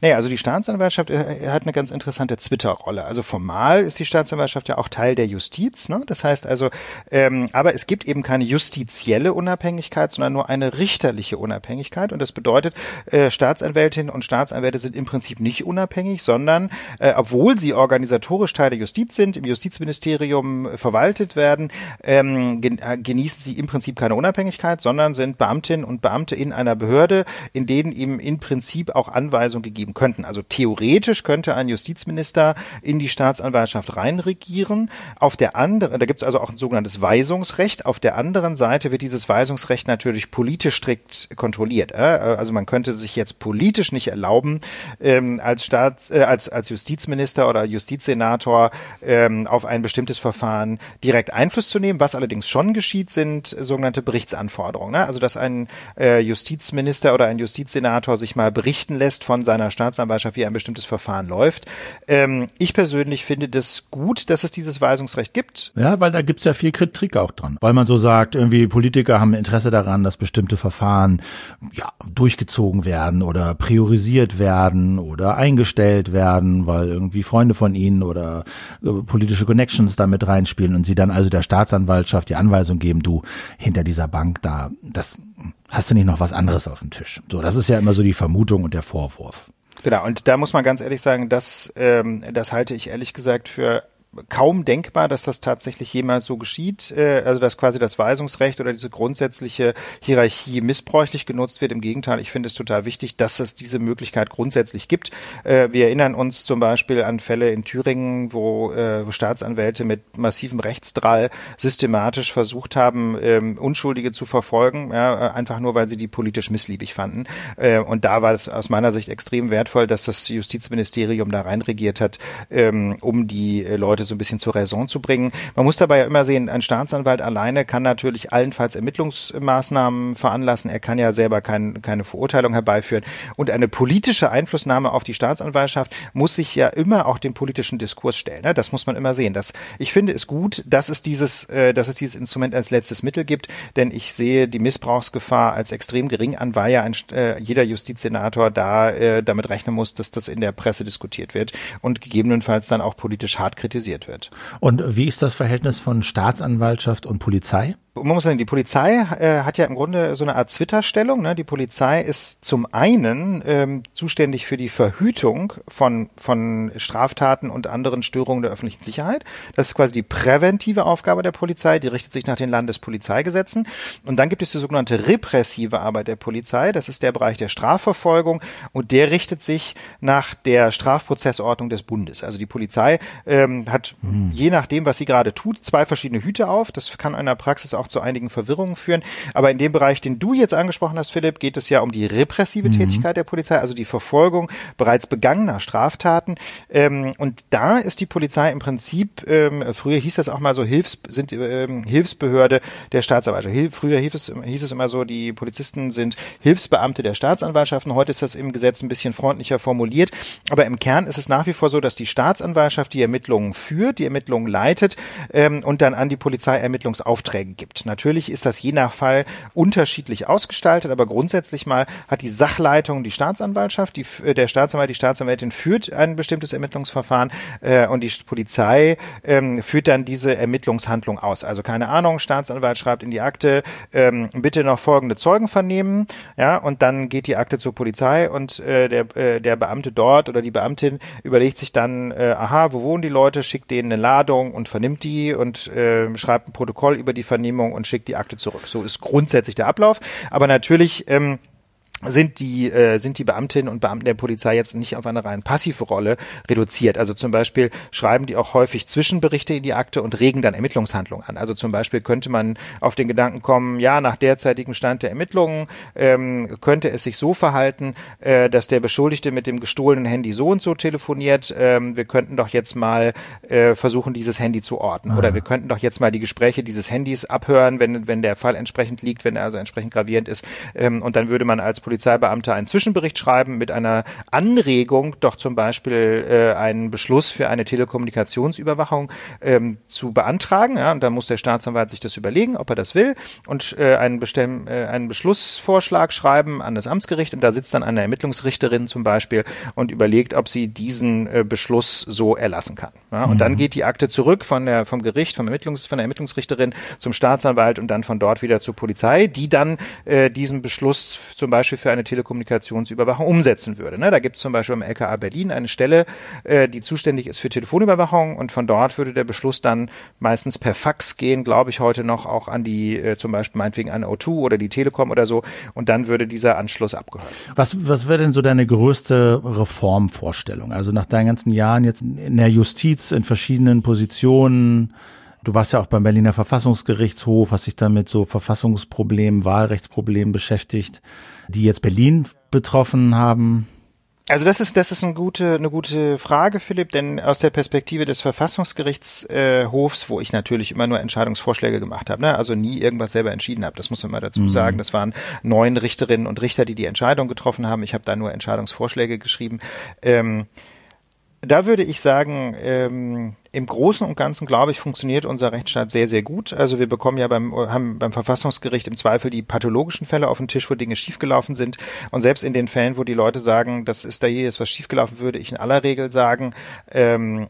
Naja, also die Staatsanwaltschaft äh, hat eine ganz interessante Twitter-Rolle. Also formal ist die Staatsanwaltschaft ja auch Teil der Justiz. Ne? Das heißt also, ähm, aber es gibt eben keine justizielle Unabhängigkeit, sondern nur eine richterliche Unabhängigkeit. Und das bedeutet, äh, Staatsanwältinnen und Staatsanwälte sind im Prinzip nicht unabhängig, sondern äh, obwohl sie organisatorisch Teil der Justiz sind, im Justizministerium verwaltet werden, ähm, äh, genießen sie im Prinzip keine Unabhängigkeit, sondern sind Beamtinnen und Beamte in einer Behörde, in denen ihm im Prinzip auch Anweisungen gegeben könnten. Also theoretisch könnte ein Justizminister in die Staatsanwaltschaft reinregieren. Auf der anderen, da gibt es also auch ein sogenanntes Weisungsrecht. Auf der anderen Seite wird dieses Weisungsrecht natürlich politisch strikt kontrolliert. Also man könnte sich jetzt politisch nicht erlauben, ähm, als Staats, äh, als, als Justizminister oder Justizsenator ähm, auf ein bestimmtes Verfahren direkt Einfluss zu nehmen. Was allerdings schon geschieht, sind sogenannte Berichtsanforderungen. Ne? Also dass ein äh, Justizminister oder ein Justizsenator sich mal berichten lässt von seinem seiner Staatsanwaltschaft, wie ein bestimmtes Verfahren läuft. Ähm, ich persönlich finde das gut, dass es dieses Weisungsrecht gibt. Ja, weil da gibt's ja viel Kritik auch dran. Weil man so sagt, irgendwie Politiker haben Interesse daran, dass bestimmte Verfahren ja, durchgezogen werden oder priorisiert werden oder eingestellt werden, weil irgendwie Freunde von ihnen oder äh, politische Connections damit reinspielen und sie dann also der Staatsanwaltschaft die Anweisung geben, du hinter dieser Bank da, das hast du nicht noch was anderes auf dem Tisch? So, das ist ja immer so die Vermutung und der Vorwurf. Genau, und da muss man ganz ehrlich sagen, das, ähm, das halte ich ehrlich gesagt für kaum denkbar, dass das tatsächlich jemals so geschieht, äh, also dass quasi das Weisungsrecht oder diese grundsätzliche Hierarchie missbräuchlich genutzt wird. Im Gegenteil, ich finde es total wichtig, dass es diese Möglichkeit grundsätzlich gibt. Äh, wir erinnern uns zum Beispiel an Fälle in Thüringen, wo äh, Staatsanwälte mit massivem Rechtsdrall systematisch versucht haben, ähm, Unschuldige zu verfolgen, ja, einfach nur, weil sie die politisch missliebig fanden. Äh, und da war es aus meiner Sicht extrem wertvoll, dass das Justizministerium da reinregiert hat, ähm, um die äh, Leute Leute so ein bisschen zur Raison zu bringen. Man muss dabei ja immer sehen, ein Staatsanwalt alleine kann natürlich allenfalls Ermittlungsmaßnahmen veranlassen. Er kann ja selber kein, keine Verurteilung herbeiführen. Und eine politische Einflussnahme auf die Staatsanwaltschaft muss sich ja immer auch dem politischen Diskurs stellen. Ne? Das muss man immer sehen. Das, ich finde es gut, dass es dieses, äh, dass es dieses Instrument als letztes Mittel gibt, denn ich sehe die Missbrauchsgefahr als extrem gering an, weil ja ein, äh, jeder Justizsenator da äh, damit rechnen muss, dass das in der Presse diskutiert wird und gegebenenfalls dann auch politisch hart kritisiert wird. Und wie ist das Verhältnis von Staatsanwaltschaft und Polizei? Man muss sagen, die Polizei äh, hat ja im Grunde so eine Art Twitter-Stellung. Ne? Die Polizei ist zum einen ähm, zuständig für die Verhütung von, von Straftaten und anderen Störungen der öffentlichen Sicherheit. Das ist quasi die präventive Aufgabe der Polizei, die richtet sich nach den Landespolizeigesetzen. Und dann gibt es die sogenannte repressive Arbeit der Polizei. Das ist der Bereich der Strafverfolgung und der richtet sich nach der Strafprozessordnung des Bundes. Also die Polizei ähm, hat, hm. je nachdem, was sie gerade tut, zwei verschiedene Hüte auf. Das kann in der Praxis auch auch zu einigen Verwirrungen führen. Aber in dem Bereich, den du jetzt angesprochen hast, Philipp, geht es ja um die repressive mhm. Tätigkeit der Polizei, also die Verfolgung bereits begangener Straftaten. Ähm, und da ist die Polizei im Prinzip, ähm, früher hieß das auch mal so Hilfs, sind, ähm, Hilfsbehörde der Staatsanwaltschaft. Hil früher hieß es, hieß es immer so, die Polizisten sind Hilfsbeamte der Staatsanwaltschaften. Heute ist das im Gesetz ein bisschen freundlicher formuliert. Aber im Kern ist es nach wie vor so, dass die Staatsanwaltschaft die Ermittlungen führt, die Ermittlungen leitet ähm, und dann an die Polizei Ermittlungsaufträge gibt. Natürlich ist das je nach Fall unterschiedlich ausgestaltet, aber grundsätzlich mal hat die Sachleitung die Staatsanwaltschaft, die, äh, der Staatsanwalt, die Staatsanwältin führt ein bestimmtes Ermittlungsverfahren äh, und die Polizei ähm, führt dann diese Ermittlungshandlung aus. Also keine Ahnung, Staatsanwalt schreibt in die Akte, ähm, bitte noch folgende Zeugen vernehmen, ja, und dann geht die Akte zur Polizei und äh, der, äh, der Beamte dort oder die Beamtin überlegt sich dann, äh, aha, wo wohnen die Leute, schickt denen eine Ladung und vernimmt die und äh, schreibt ein Protokoll über die Vernehmung und schickt die Akte zurück. So ist grundsätzlich der Ablauf. Aber natürlich ähm, sind die äh, sind die Beamtinnen und Beamten der Polizei jetzt nicht auf eine rein passive Rolle reduziert. Also zum Beispiel schreiben die auch häufig Zwischenberichte in die Akte und regen dann Ermittlungshandlungen an. Also zum Beispiel könnte man auf den Gedanken kommen, ja, nach derzeitigem Stand der Ermittlungen ähm, könnte es sich so verhalten, äh, dass der Beschuldigte mit dem gestohlenen Handy so und so telefoniert. Ähm, wir könnten doch jetzt mal äh, versuchen, dieses Handy zu orten. Ah. Oder wir könnten doch jetzt mal die Gespräche dieses Handys abhören, wenn wenn der Fall entsprechend liegt, wenn er also entsprechend gravierend ist. Ähm, und dann würde man als Polizeibeamter einen Zwischenbericht schreiben mit einer Anregung, doch zum Beispiel äh, einen Beschluss für eine Telekommunikationsüberwachung ähm, zu beantragen. Ja, und dann muss der Staatsanwalt sich das überlegen, ob er das will und äh, einen, Bestell äh, einen Beschlussvorschlag schreiben an das Amtsgericht. Und da sitzt dann eine Ermittlungsrichterin zum Beispiel und überlegt, ob sie diesen äh, Beschluss so erlassen kann. Ja, und mhm. dann geht die Akte zurück von der, vom Gericht, vom Ermittlungs, von der Ermittlungsrichterin zum Staatsanwalt und dann von dort wieder zur Polizei, die dann äh, diesen Beschluss zum Beispiel Beispiel für eine Telekommunikationsüberwachung umsetzen würde. Ne? Da gibt es zum Beispiel im LKA Berlin eine Stelle, äh, die zuständig ist für Telefonüberwachung und von dort würde der Beschluss dann meistens per Fax gehen, glaube ich heute noch auch an die, äh, zum Beispiel meinetwegen an O2 oder die Telekom oder so und dann würde dieser Anschluss abgehört. Was, was wäre denn so deine größte Reformvorstellung? Also nach deinen ganzen Jahren jetzt in der Justiz in verschiedenen Positionen, Du warst ja auch beim Berliner Verfassungsgerichtshof, hast dich dann mit so Verfassungsproblemen, Wahlrechtsproblemen beschäftigt die jetzt Berlin betroffen haben? Also das ist das ist eine gute eine gute Frage, Philipp, denn aus der Perspektive des Verfassungsgerichtshofs, äh, wo ich natürlich immer nur Entscheidungsvorschläge gemacht habe, ne? also nie irgendwas selber entschieden habe, das muss man mal dazu mhm. sagen. Das waren neun Richterinnen und Richter, die die Entscheidung getroffen haben. Ich habe da nur Entscheidungsvorschläge geschrieben. Ähm, da würde ich sagen, ähm, im Großen und Ganzen, glaube ich, funktioniert unser Rechtsstaat sehr, sehr gut. Also wir bekommen ja beim, haben beim Verfassungsgericht im Zweifel die pathologischen Fälle auf den Tisch, wo Dinge schiefgelaufen sind. Und selbst in den Fällen, wo die Leute sagen, das ist da hier jetzt was schiefgelaufen, würde ich in aller Regel sagen, ähm,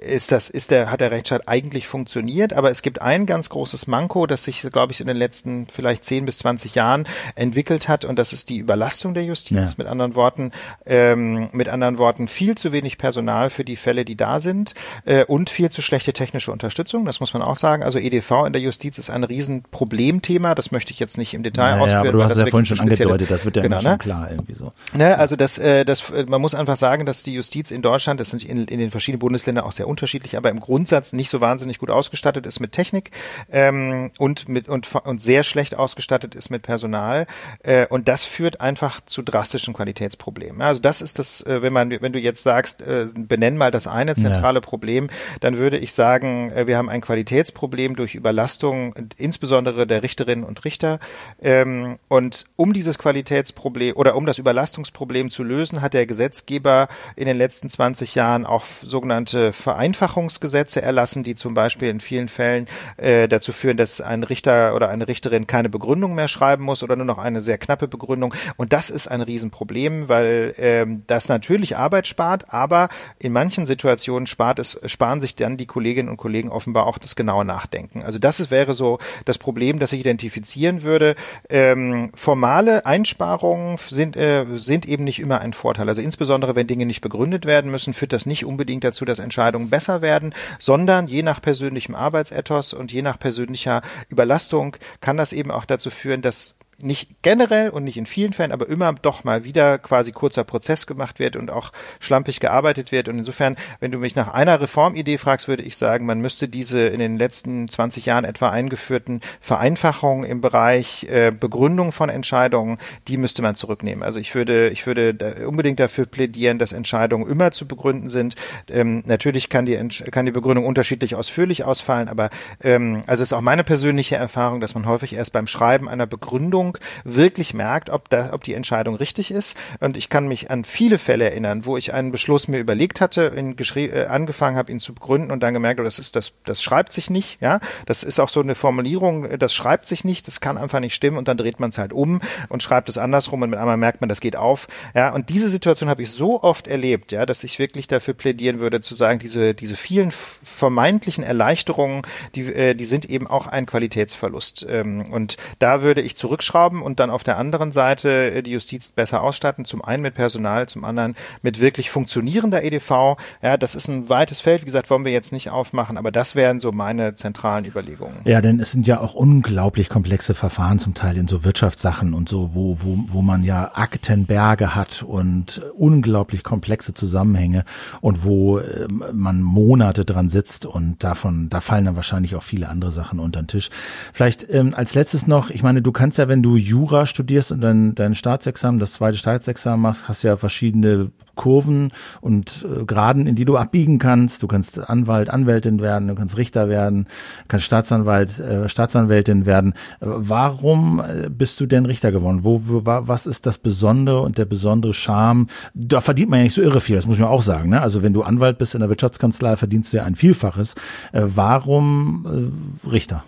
ist das, ist der, hat der Rechtsstaat eigentlich funktioniert, aber es gibt ein ganz großes Manko, das sich, glaube ich, in den letzten vielleicht 10 bis 20 Jahren entwickelt hat und das ist die Überlastung der Justiz. Ja. Mit anderen Worten, ähm, mit anderen Worten viel zu wenig Personal für die Fälle, die da sind äh, und viel zu schlechte technische Unterstützung. Das muss man auch sagen. Also EDV in der Justiz ist ein Riesenproblemthema. Das möchte ich jetzt nicht im Detail naja, ausführen. Aber du hast es ja vorhin schon angedeutet. Das wird ja genau, schon ne? klar irgendwie so. Ne, also das, äh, das, man muss einfach sagen, dass die Justiz in Deutschland, das sind in, in den verschiedenen Bundesländern auch sehr sehr unterschiedlich, aber im Grundsatz nicht so wahnsinnig gut ausgestattet ist mit Technik ähm, und mit und, und sehr schlecht ausgestattet ist mit Personal. Äh, und das führt einfach zu drastischen Qualitätsproblemen. Also das ist das, äh, wenn man, wenn du jetzt sagst, äh, benenn mal das eine zentrale ja. Problem, dann würde ich sagen, äh, wir haben ein Qualitätsproblem durch Überlastung, insbesondere der Richterinnen und Richter. Ähm, und um dieses Qualitätsproblem oder um das Überlastungsproblem zu lösen, hat der Gesetzgeber in den letzten 20 Jahren auch sogenannte Vereinfachungsgesetze erlassen, die zum Beispiel in vielen Fällen äh, dazu führen, dass ein Richter oder eine Richterin keine Begründung mehr schreiben muss oder nur noch eine sehr knappe Begründung. Und das ist ein Riesenproblem, weil ähm, das natürlich Arbeit spart, aber in manchen Situationen spart es, sparen sich dann die Kolleginnen und Kollegen offenbar auch das genaue Nachdenken. Also das ist, wäre so das Problem, das ich identifizieren würde. Ähm, formale Einsparungen sind, äh, sind eben nicht immer ein Vorteil. Also insbesondere wenn Dinge nicht begründet werden müssen, führt das nicht unbedingt dazu, dass Entscheidungen besser werden, sondern je nach persönlichem Arbeitsethos und je nach persönlicher Überlastung kann das eben auch dazu führen, dass nicht generell und nicht in vielen Fällen, aber immer doch mal wieder quasi kurzer Prozess gemacht wird und auch schlampig gearbeitet wird. Und insofern, wenn du mich nach einer Reformidee fragst, würde ich sagen, man müsste diese in den letzten 20 Jahren etwa eingeführten Vereinfachungen im Bereich äh, Begründung von Entscheidungen, die müsste man zurücknehmen. Also ich würde, ich würde da unbedingt dafür plädieren, dass Entscheidungen immer zu begründen sind. Ähm, natürlich kann die, kann die Begründung unterschiedlich ausführlich ausfallen, aber ähm, also es ist auch meine persönliche Erfahrung, dass man häufig erst beim Schreiben einer Begründung Entscheidung wirklich merkt, ob, da, ob die Entscheidung richtig ist. Und ich kann mich an viele Fälle erinnern, wo ich einen Beschluss mir überlegt hatte, in, äh, angefangen habe, ihn zu begründen und dann gemerkt, oh, das ist das, das schreibt sich nicht. Ja, das ist auch so eine Formulierung, das schreibt sich nicht, das kann einfach nicht stimmen und dann dreht man es halt um und schreibt es andersrum und mit einmal merkt man, das geht auf. Ja, und diese Situation habe ich so oft erlebt, ja, dass ich wirklich dafür plädieren würde, zu sagen, diese diese vielen vermeintlichen Erleichterungen, die äh, die sind eben auch ein Qualitätsverlust. Ähm, und da würde ich zurückschrauben haben und dann auf der anderen Seite äh, die Justiz besser ausstatten, zum einen mit Personal, zum anderen mit wirklich funktionierender EDV. Ja, das ist ein weites Feld, wie gesagt, wollen wir jetzt nicht aufmachen, aber das wären so meine zentralen Überlegungen. Ja, denn es sind ja auch unglaublich komplexe Verfahren zum Teil in so Wirtschaftssachen und so, wo, wo, wo man ja Aktenberge hat und unglaublich komplexe Zusammenhänge und wo äh, man Monate dran sitzt und davon, da fallen dann wahrscheinlich auch viele andere Sachen unter den Tisch. Vielleicht ähm, als letztes noch, ich meine, du kannst ja, wenn du Jura studierst und dein, dein Staatsexamen, das zweite Staatsexamen machst, hast du ja verschiedene Kurven und äh, Graden, in die du abbiegen kannst. Du kannst Anwalt, Anwältin werden, du kannst Richter werden, kannst Staatsanwalt, äh, Staatsanwältin werden. Warum äh, bist du denn Richter geworden? Wo, wo, was ist das Besondere und der besondere Charme? Da verdient man ja nicht so irre viel, das muss man auch sagen. Ne? Also wenn du Anwalt bist in der Wirtschaftskanzlei, verdienst du ja ein Vielfaches. Äh, warum äh, Richter?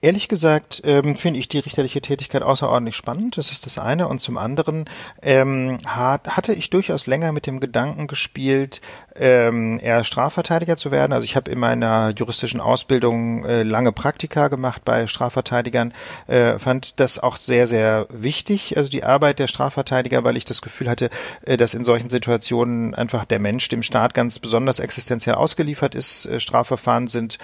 Ehrlich gesagt ähm, finde ich die richterliche Tätigkeit außerordentlich spannend. Das ist das eine. Und zum anderen ähm, hat, hatte ich durchaus länger mit dem Gedanken gespielt, ähm, eher Strafverteidiger zu werden. Also ich habe in meiner juristischen Ausbildung äh, lange Praktika gemacht bei Strafverteidigern, äh, fand das auch sehr, sehr wichtig, also die Arbeit der Strafverteidiger, weil ich das Gefühl hatte, äh, dass in solchen Situationen einfach der Mensch dem Staat ganz besonders existenziell ausgeliefert ist. Äh, Strafverfahren sind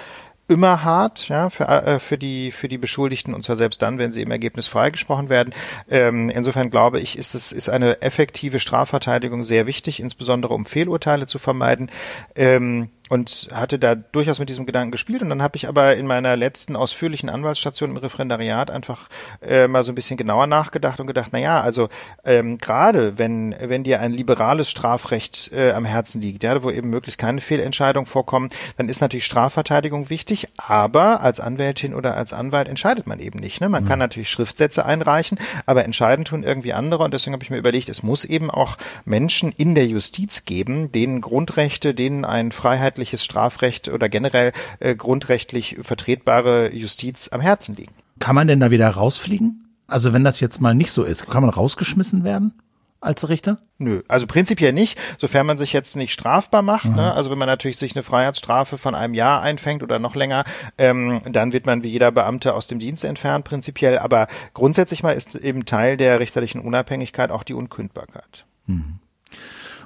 immer hart, ja, für, äh, für die für die Beschuldigten und zwar selbst dann, wenn sie im Ergebnis freigesprochen werden. Ähm, insofern glaube ich, ist es ist eine effektive Strafverteidigung sehr wichtig, insbesondere um Fehlurteile zu vermeiden. Ähm, und hatte da durchaus mit diesem Gedanken gespielt. Und dann habe ich aber in meiner letzten ausführlichen Anwaltsstation im Referendariat einfach äh, mal so ein bisschen genauer nachgedacht und gedacht, na ja, also ähm, gerade wenn wenn dir ein liberales Strafrecht äh, am Herzen liegt, ja, wo eben möglichst keine Fehlentscheidungen vorkommen, dann ist natürlich Strafverteidigung wichtig. Aber als Anwältin oder als Anwalt entscheidet man eben nicht. Ne? Man mhm. kann natürlich Schriftsätze einreichen, aber entscheiden tun irgendwie andere. Und deswegen habe ich mir überlegt, es muss eben auch Menschen in der Justiz geben, denen Grundrechte, denen ein Freiheit freiheitliches Strafrecht oder generell äh, grundrechtlich vertretbare Justiz am Herzen liegen. Kann man denn da wieder rausfliegen? Also wenn das jetzt mal nicht so ist, kann man rausgeschmissen werden? als Richter? Nö, also prinzipiell nicht, sofern man sich jetzt nicht strafbar macht. Mhm. Ne? Also wenn man natürlich sich eine Freiheitsstrafe von einem Jahr einfängt oder noch länger, ähm, dann wird man wie jeder Beamte aus dem Dienst entfernt, prinzipiell. Aber grundsätzlich mal ist eben Teil der richterlichen Unabhängigkeit auch die Unkündbarkeit. Mhm.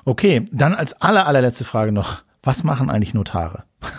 Okay, dann als aller, allerletzte Frage noch was machen eigentlich Notare?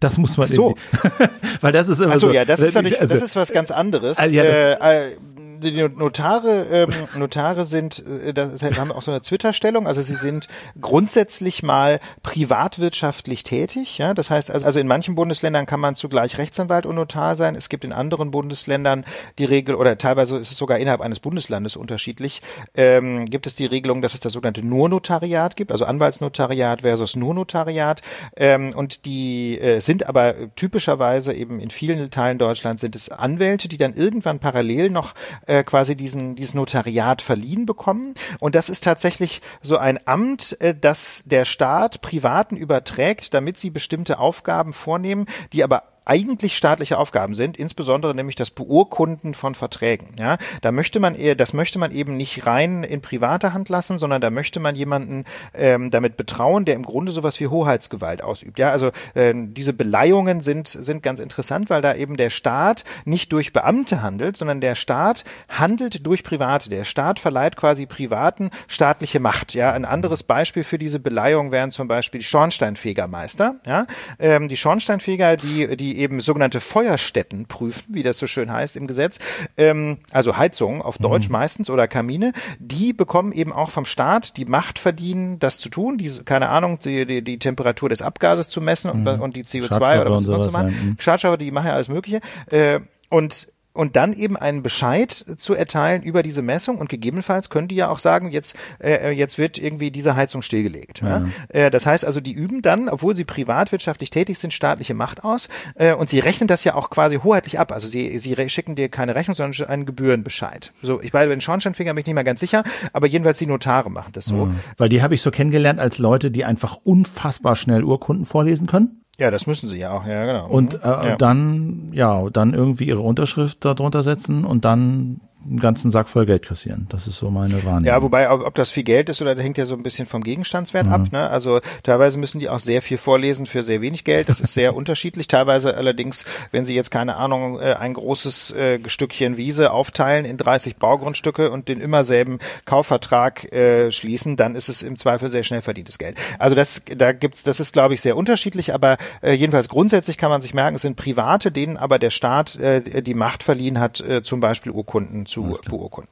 Das muss man so, weil das ist immer also, so. ja, das ist natürlich, also, das ist was ganz anderes. Also, ja, äh, äh, die Notare, ähm, Notare sind, äh, das haben auch so eine Twitter-Stellung, also sie sind grundsätzlich mal privatwirtschaftlich tätig. Ja, das heißt also, also in manchen Bundesländern kann man zugleich Rechtsanwalt und Notar sein. Es gibt in anderen Bundesländern die Regel oder teilweise ist es sogar innerhalb eines Bundeslandes unterschiedlich. Ähm, gibt es die Regelung, dass es das sogenannte Nur-Notariat gibt, also Anwaltsnotariat versus Nur-Notariat. Ähm, und die äh, sind aber typischerweise eben in vielen Teilen Deutschlands sind es Anwälte, die dann irgendwann parallel noch äh, quasi diesen dieses Notariat verliehen bekommen. Und das ist tatsächlich so ein Amt, äh, das der Staat Privaten überträgt, damit sie bestimmte Aufgaben vornehmen, die aber eigentlich staatliche Aufgaben sind, insbesondere nämlich das Beurkunden von Verträgen. Ja, da möchte man eher, das möchte man eben nicht rein in private Hand lassen, sondern da möchte man jemanden ähm, damit betrauen, der im Grunde sowas wie Hoheitsgewalt ausübt. Ja, also äh, diese Beleihungen sind sind ganz interessant, weil da eben der Staat nicht durch Beamte handelt, sondern der Staat handelt durch Private. Der Staat verleiht quasi Privaten staatliche Macht. Ja, ein anderes Beispiel für diese Beleihung wären zum Beispiel die Schornsteinfegermeister. Ja, ähm, die Schornsteinfeger, die die eben sogenannte Feuerstätten prüfen, wie das so schön heißt im Gesetz, ähm, also Heizungen auf Deutsch mhm. meistens oder Kamine, die bekommen eben auch vom Staat die Macht verdienen, das zu tun, die, keine Ahnung, die, die, die Temperatur des Abgases zu messen und, mhm. und die CO2 oder was sonst zu machen. Mhm. Schadstoffe, die machen ja alles Mögliche. Äh, und und dann eben einen Bescheid zu erteilen über diese Messung und gegebenenfalls können die ja auch sagen, jetzt, äh, jetzt wird irgendwie diese Heizung stillgelegt. Ja. Ja? Äh, das heißt also, die üben dann, obwohl sie privatwirtschaftlich tätig sind, staatliche Macht aus äh, und sie rechnen das ja auch quasi hoheitlich ab. Also sie, sie schicken dir keine Rechnung, sondern einen Gebührenbescheid. So, ich bei den Schornsteinfeger bin ich nicht mehr ganz sicher, aber jedenfalls die Notare machen das so. Mhm. Weil die habe ich so kennengelernt als Leute, die einfach unfassbar schnell Urkunden vorlesen können. Ja, das müssen sie ja auch, ja, genau. Und äh, ja. dann, ja, dann irgendwie ihre Unterschrift darunter setzen und dann einen ganzen Sack voll Geld kassieren. Das ist so meine Wahrnehmung. Ja, wobei, ob, ob das viel Geld ist oder das hängt ja so ein bisschen vom Gegenstandswert mhm. ab. Ne? Also teilweise müssen die auch sehr viel vorlesen für sehr wenig Geld. Das ist sehr unterschiedlich. Teilweise allerdings, wenn sie jetzt keine Ahnung, äh, ein großes äh, Stückchen Wiese aufteilen in 30 Baugrundstücke und den immer selben Kaufvertrag äh, schließen, dann ist es im Zweifel sehr schnell verdientes Geld. Also das, da gibt's, das ist glaube ich sehr unterschiedlich, aber äh, jedenfalls grundsätzlich kann man sich merken, es sind Private, denen aber der Staat äh, die Macht verliehen hat, äh, zum Beispiel Urkunden zu beurkunden.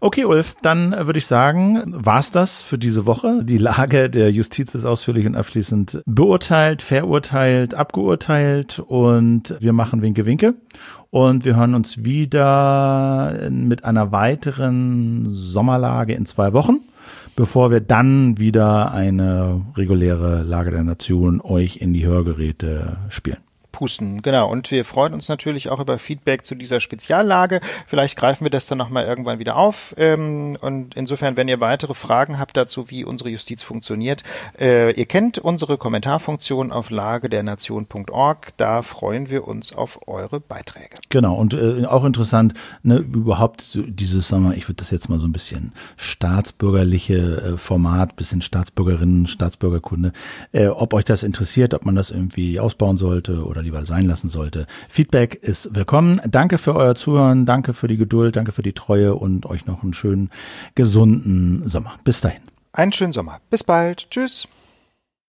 Okay, Ulf, dann würde ich sagen, war's das für diese Woche. Die Lage der Justiz ist ausführlich und abschließend beurteilt, verurteilt, abgeurteilt und wir machen Winke Winke. Und wir hören uns wieder mit einer weiteren Sommerlage in zwei Wochen bevor wir dann wieder eine reguläre Lage der Nation euch in die Hörgeräte spielen pusten. Genau. Und wir freuen uns natürlich auch über Feedback zu dieser Speziallage. Vielleicht greifen wir das dann nochmal irgendwann wieder auf. Ähm, und insofern, wenn ihr weitere Fragen habt dazu, wie unsere Justiz funktioniert, äh, ihr kennt unsere Kommentarfunktion auf lagedernation.org. Da freuen wir uns auf eure Beiträge. Genau. Und äh, auch interessant, ne, überhaupt dieses, sagen wir, ich würde das jetzt mal so ein bisschen staatsbürgerliche äh, Format, bisschen Staatsbürgerinnen, Staatsbürgerkunde, äh, ob euch das interessiert, ob man das irgendwie ausbauen sollte oder lieber sein lassen sollte. Feedback ist willkommen. Danke für euer Zuhören, danke für die Geduld, danke für die Treue und euch noch einen schönen, gesunden Sommer. Bis dahin. Einen schönen Sommer. Bis bald. Tschüss.